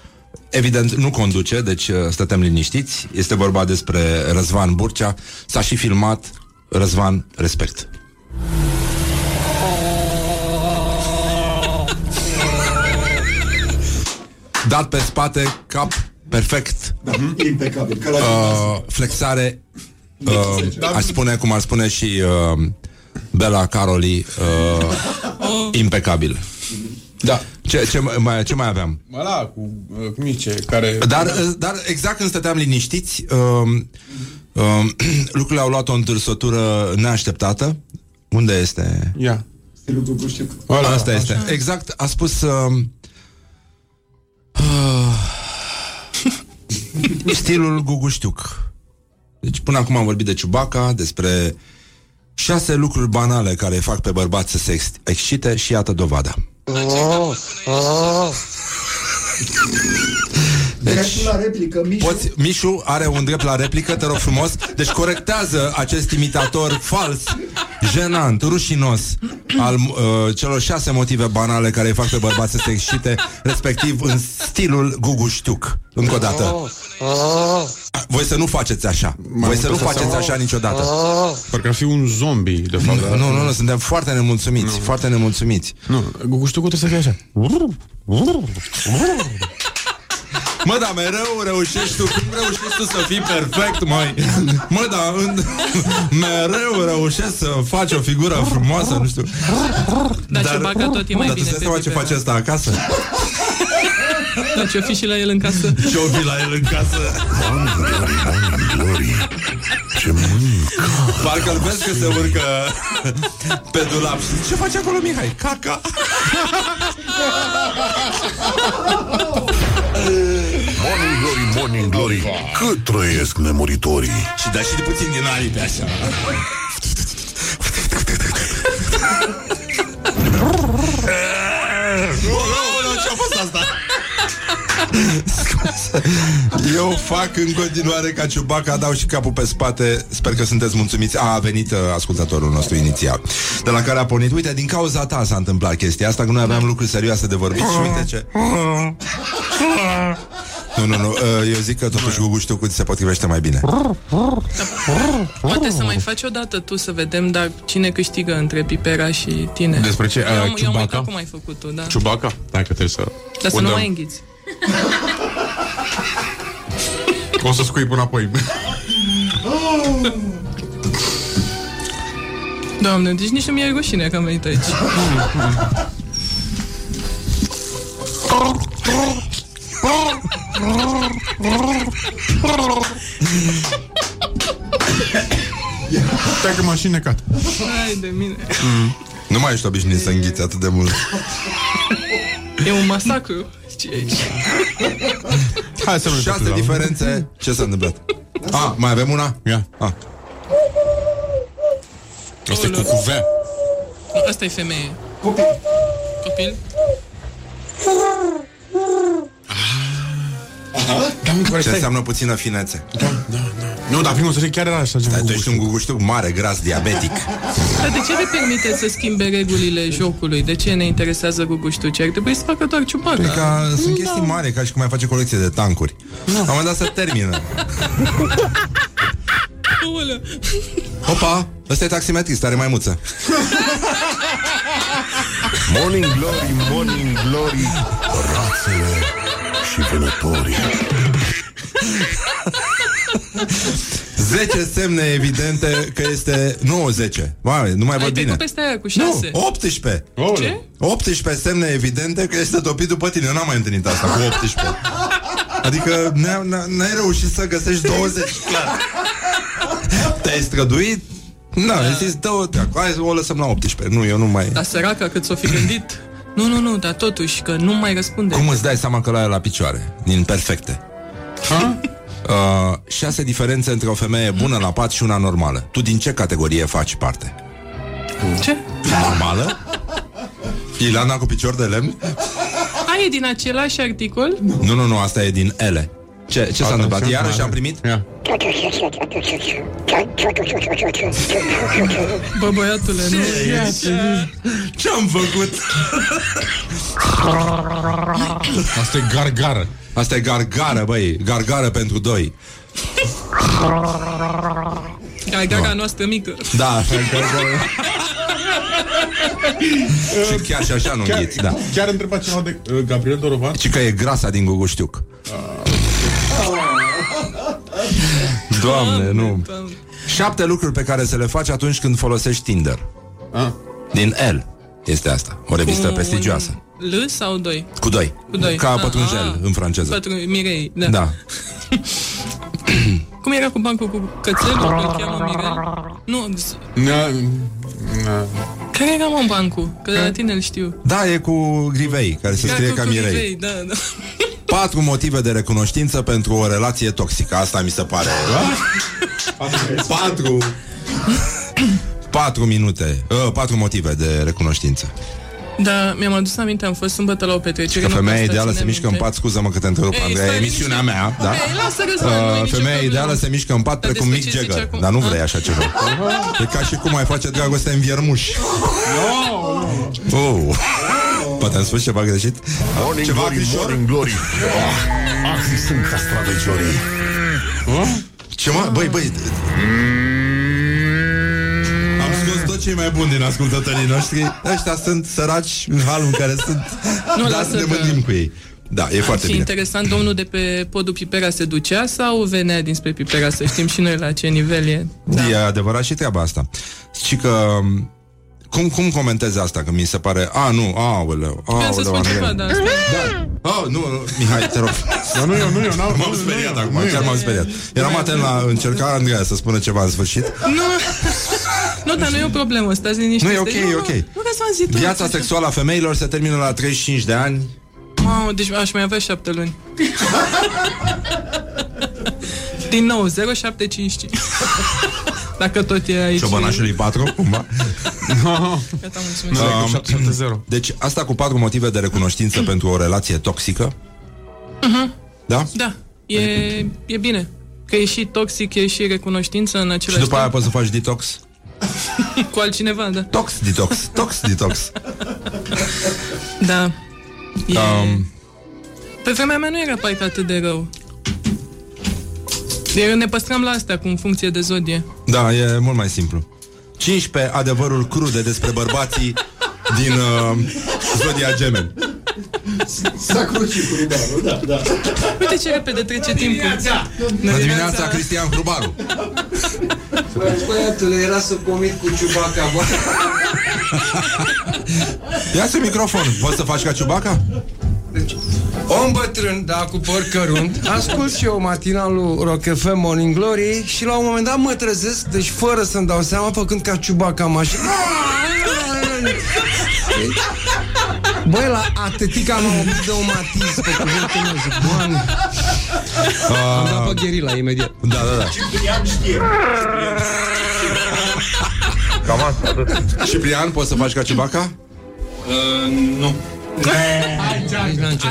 Evident, nu conduce, deci uh, stătem liniștiți. Este vorba despre Răzvan Burcea. S-a și filmat Răzvan, respect. Dat pe spate, cap perfect.
Impecabil. Ca la
Uh, flexare, uh, aș spune, cum ar spune și uh, Bela Caroli uh, impecabil. Da. Ce, ce, mai, ce mai aveam?
Ăla cu uh, mice, care...
Dar, uh, dar exact când stăteam liniștiți, uh, uh, lucrurile au luat o întârsătură neașteptată. Unde este?
Ia.
Stilul Guguștiuc.
Ăla, Asta este. Așa. Exact, a spus... Uh, uh, stilul Guguștiuc. Deci până acum am vorbit de Ciubaca, despre șase lucruri banale care îi fac pe bărbați să se ex- excite și iată dovada.
Deci, Dreptul la replică, Mișu.
Poți, Mișu are un drept la replică, te rog frumos. Deci corectează acest imitator fals, jenant, rușinos al uh, celor șase motive banale care îi fac pe bărbați să se excite, respectiv în stilul Gugu Știuc. Încă o dată. Voi să nu faceți așa. Voi să nu faceți așa niciodată.
Parcă ar fi un zombie, de fapt.
Nu, nu, nu, nu suntem foarte nemulțumiți, foarte nemulțumiți.
Nu, Guguștiucul trebuie să fie așa.
Mă, dar mereu reușești tu Cum reușești tu să fii perfect, mai Mă, dar în... mereu reușești să faci o figură frumoasă Nu știu
Dar, dar Ciubaca tot e mai
dar
bine
tu
pe
seama ce
Pipera.
face asta acasă?
Dar ce-o fi și la el în casă?
Ce-o fi la el în casă?
Ce mâncă
Parcă-l vezi că se urcă pe dulap și ce face acolo, Mihai? Caca!
Morning Glory, Morning Glory Cât trăiesc nemuritorii.
Și da și de puțin din aripi așa. Ce-a fost asta? Scuze. Eu fac în continuare ca Ciubaca Dau și capul pe spate. Sper că sunteți mulțumiți. A, a venit uh, ascultătorul nostru inițial De la care a pornit. Uite, din cauza ta s-a întâmplat chestia asta Că noi aveam lucruri serioase de vorbit. Și uite ce Nu, nu, nu uh, Eu zic că totuși Gugu știu cum se potrivește mai bine
Poate să mai faci o dată tu să vedem dar cine câștigă între Pipera și tine.
Despre ce?
Eu, am- eu am
Ciubaca?
uitat cum ai făcut tu, da.
Ciubaca? Dacă trebuie să...
Dar să
o
nu
dăm.
mai înghiți.
O să scui până apoi.
Doamne, deci nici nu mi-e rușine că am venit aici.
Stai că m-am și necat.
Hai de mine.
Nu mai ești obișnuit să înghiți atât de mult
E un masacru. Ce e aici?
Hai să nu ne
Șase
tăcem, da.
diferențe Ce s-a întâmplat? A, mai avem una?
Ia.
A.
Asta e cu cuvea.
Nu, Asta e femeie.
Copil.
Copil?
Da, mă,
Ce
stai.
înseamnă puțină finețe?
Nu, dar primul să fie chiar era așa.
Dar tu ești un guguștuc mare, gras, diabetic
Dar de ce le permite să schimbe regulile jocului? De ce ne interesează guguștuci? Ar trebui să facă doar ciupaca.
Cred că sunt chestii mari, ca și cum ai face colecție de tancuri La un moment dat se termină
Aoleu.
Opa, ăsta e taximetrist, are maimuță
Morning Glory, Morning Glory Rațele și vânătorii.
10 semne evidente că este 90 Vai, nu mai
Ai
văd bine.
trecut peste aia cu
Nu,
șase.
18
Ce?
18 semne evidente că este topit după tine. Eu n-am mai întâlnit asta cu 18 Adică n-ai, n-ai reușit să găsești 20 Clar. Te-ai străduit? Da, ai zis, dă-o dracu, Hai să o lăsăm la 18 Nu, eu nu mai
Dar săraca cât s-o fi gândit Nu, nu, nu, dar totuși Că nu mai răspunde
Cum îți dai seama că la ea la picioare? Din perfecte
Ha?
uh, Șase diferențe între o femeie bună la pat și una normală Tu din ce categorie faci parte?
Ce?
Normală? Ilana cu picior de lemn?
A, e din același articol?
Nu, nu, nu, asta e din ele Ce, ce s-a întâmplat? Iarăși am primit?
Ia.
Bă, băiatule, nu
Ce-am făcut?
Asta e gargară.
Asta e gargară, băi Gargară pentru doi
Gara noastră mică
Da, gargară Și chiar și așa nu
Chiar,
înghiți, da
chiar întreba ceva de uh, Gabriel Dorovan?
Și că e grasa din Guguștiuc Doamne, nu
Doamne.
Șapte lucruri pe care să le faci atunci când folosești Tinder
Ah.
Din L este asta, o revistă
Cu
prestigioasă.
un L sau doi?
Cu doi.
Cu doi.
Ca
Ah,
pătrunjel
ah.
în franceză.
Pătrun, Mirei, da.
Da.
Cum era cu bancul cu cățelul, că îl cheamă Mirel? Nu, z-
Na, na.
care era mă bancul? Că de la tine îl știu.
Da, e cu grivei, care se
Era
scrie
cu-
ca
cu
Mirei.
Mirei, Da, da.
Patru motive de recunoștință pentru o relație toxică. Asta mi se pare. Da? Patru. Patru minute. Uh, patru motive de recunoștință.
Da, mi-am adus aminte, am fost sâmbătă la o petrecere.
Că
nu
femeia
asta
ideală
ține
se mișcă în
minte.
pat, scuză-mă că te întrerup,
Ei,
Andreea,
stai
e emisiunea
liniștit.
mea, da?
Ei, lasă, Răzvan, nu e
Uh,
nicio
femeia
problemă.
ideală se mișcă în pat
Dar
precum
despre
Mick
ce zici
Jagger,
acum?
dar nu
Ah.
vrei așa ceva. E ca și cum ai face dragoste în viermuș. Oh. Poate am spus ceva greșit?
Morning
Ceva
glory,
acrișor?
morning glory. Ah, Axi sunt castraveciorii.
Ce mă? Băi, băi Am scos tot cei mai buni din ascultătorii noștri Ăștia sunt săraci în halul în care sunt
Nu,
Dar
lasă
ne
că-
mândim cu ei Da, e foarte
Și
bine
interesant, domnul de pe podul Pipera se ducea sau venea dinspre Pipera? Să știm și noi la ce nivel e.
Da. E adevărat și treaba asta Și că cum, cum comentezi asta? Că mi se pare... A, nu, aoleu,
Vreau să
aoleu,
spun ceva,
Andrei.
dar asta...
Da. Oh, nu, nu, Mihai, te rog.
Dar nu eu, nu eu, n-am-
M-am
nu,
speriat
nu,
acum,
nu,
chiar
nu.
m-am speriat. Eram atent la încerca Andreea să spună ceva în sfârșit.
Nu, nu, dar nu e o problemă, stați liniștiți.
Nu, e ok,
Deci,
e ok.
Nu, nu vreau să v-am zis tu.
Viața sexuală a femeilor se termină la 35 de ani.
Mamă, deci aș mai avea șapte luni. Din nou, 0755. Dacă tot e aici.
Ciobănașului 4, cumva.
Gata, mulțumesc.
Nu, 770.
Deci asta cu patru motive de recunoștință pentru o relație toxică.
Mhm.
Da?
Da, e, e bine. Că e și toxic, e și recunoștință în
Și
același
după aia
timp.
poți să faci detox.
Cu altcineva, da.
Tox, detox, tox, detox.
Da. E...
Um,
Pe vremea mea nu era parcă atât de rău. Eu ne păstram la astea cu în funcție de zodie.
da, e mult mai simplu. 15 adevărul crude despre bărbații din uh, Zodia Gemeni.
Sacru și curbanul, da, da.
Uite ce repede trece timpul.
La dimineața Cristian Hrubaru.
Băiatule, era să comit cu ciubaca, bă.
Ia-ți un microfon. Poți să faci ca Ciubaca?
Om bătrân, da, cu păr cărunt Ascult și eu matinalul Rock FM Morning Glory Și la un moment dat mă trezesc Deci fără să-mi dau seama Făcând ca ciubaca în mașină Băi, la atâtica m-am oprit de un matiz Pe cuvântul meu Zic, Doamne Am dat pe gherila imediat
Da, da, da.
Cam asta, da.
Ciprian, poți să faci ca Ciubaca?
Uh, nu.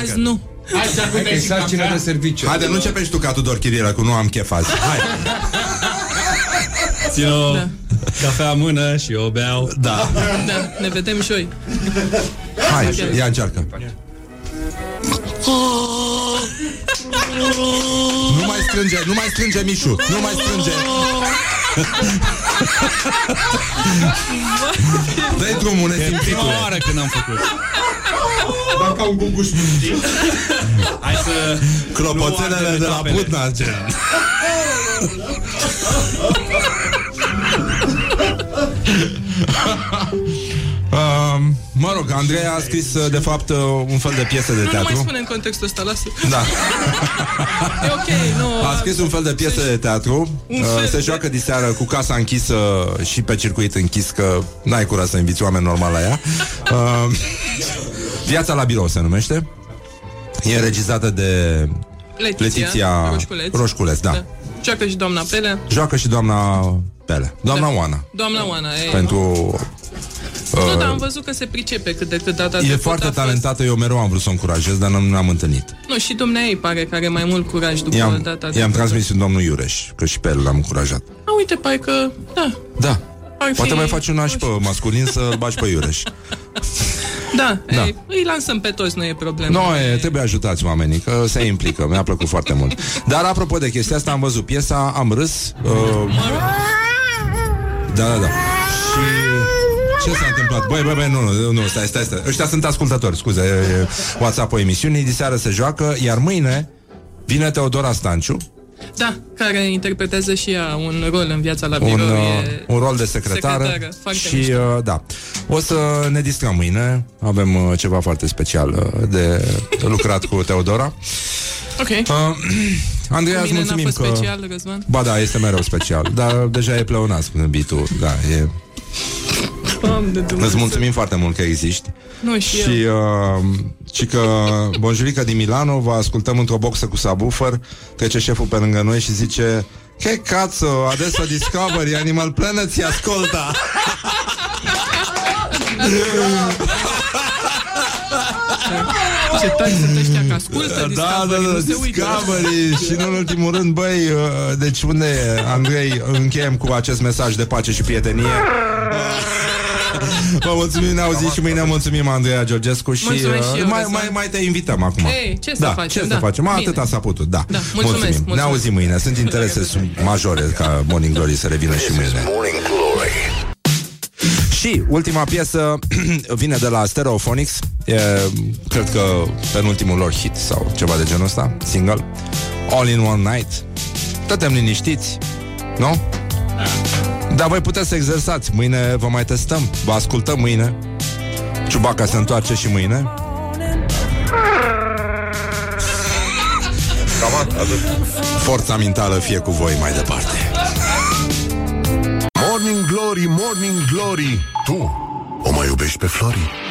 Azi nu.
Hai că e sarcină de serviciu
Haide, nu începe și tu ca Tudor Chirila, că nu am chef azi. Hai.
Țin-o
Da.
cafea în mână și o beau.
Da.
Da, ne vedem și noi.
Hai, ia încearcă. Nu mai strânge, nu mai strânge, Mișu, nu mai strânge. Dă-i drumul,
E prima
nesimțitule.
oară când am făcut.
Dacă un guguș știi?
Hai să...
Clopoțelele de la
apele.
Putna, ce? Um, mă rog, Andrei a scris uh, de fapt uh, un fel de piesă de
Nu, nu mai
teatru.
spune în contextul ăsta, lasă.
Da.
E ok, nu.
A scris un fel de piesă de teatru
Un
uh,
fel
Se
de-
joacă diseară cu casa închisă Și pe circuit închis Că n-ai curaj să inviți oameni normal la ea uh, Viața la birou se numește E regizată de
Letiția,
Letiția
Roșculeț.
Roșculeț, da.
Da. Joacă și doamna Pelea.
Joacă și doamna Pele Doamna
Da.
Oana
Doamna Oana, e...
Pentru
Nu,
uh,
dar am văzut că se pricepe cât de cât data
E
trecută
foarte
a fost-
talentată Eu mereu am vrut să o încurajez Dar nu am întâlnit
Nu, și dumneai pare că are mai mult curaj după
I-am,
data
i-am
trecută.
transmis un domnul Iureș Că și pe el l-am încurajat
A, uite, pare că... Da,
Da
ar
Poate
fi...
mai faci un aș pe masculin Să-l bagi pe Iureș
Da,
Da.
da. Ei, îi lansăm pe toți, nu e problemă.
Nu, e, trebuie ajutați oamenii, că se implică. Mi-a plăcut foarte mult. Dar apropo de chestia asta, am văzut piesa, am râs. Uh, da, da, da. Și ce s-a întâmplat? Băi, băi, băi, nu, nu, nu, stai, stai, stai. Ăștia sunt ascultători, scuze, e WhatsApp-ul emisiunii, diseară se joacă, iar mâine vine Teodora Stanciu
Da, care interpretează și ea un rol în viața la birou.
un, uh,
e
un rol de secretară,
secretară foarte
și
mișto.
uh, da. O să ne distrăm mâine. Avem uh, ceva foarte special uh, de lucrat cu Teodora.
Ok.
Uh, Andreea,
Cu
îți
mine n-a
mulțumim
fost
că...
special, Răzvan?
Ba da, este mereu special, dar deja e pleonat până bitul. Da, e...
Doamne, Dumnezeu.
Îți mulțumim foarte mult că existi.
Nu, și,
Și,
eu.
uh, și că Bonjurica din Milano vă ascultăm într-o boxă cu subwoofer Trece șeful pe lângă noi și zice Che cazzo, adesso Discovery, Animal Planet si ascolta
Ce tari sunt ăștia că ascultă
Da, da,
Discovery,
da,
nu se uită.
Discovery Și în ultimul rând, băi, uh, deci unde e, Andrei, încheiem cu acest mesaj de pace și prietenie Vă mulțumim, ne auzim și mâine mulțumim Andreea Georgescu și
Mulțumesc și
uh,
eu,
mai,
Răzvan.
mai, mai te invităm acum.
Ei, ce să
da,
facem,
Ce
da.
să facem?
Bine.
Atâta s-a putut, da.
Da, mulțumesc,
mulțumim. Ne
mulțumesc.
auzim mâine. Sunt interese sunt majore ca Morning Glory să revină și mâine.
Morning Glory.
Și ultima piesă vine de la Stereophonics e, Cred că penultimul lor hit Sau ceva de genul ăsta, single All in One Night Stătem liniștiți, nu? Dar voi puteți să exersați. Mâine vă mai testăm, vă ascultăm mâine. Ciubaca se întoarce și mâine.
Cam atât.
Forța mentală fie cu voi mai departe.
Morning Glory, Morning Glory. Tu o mai iubești pe Flori?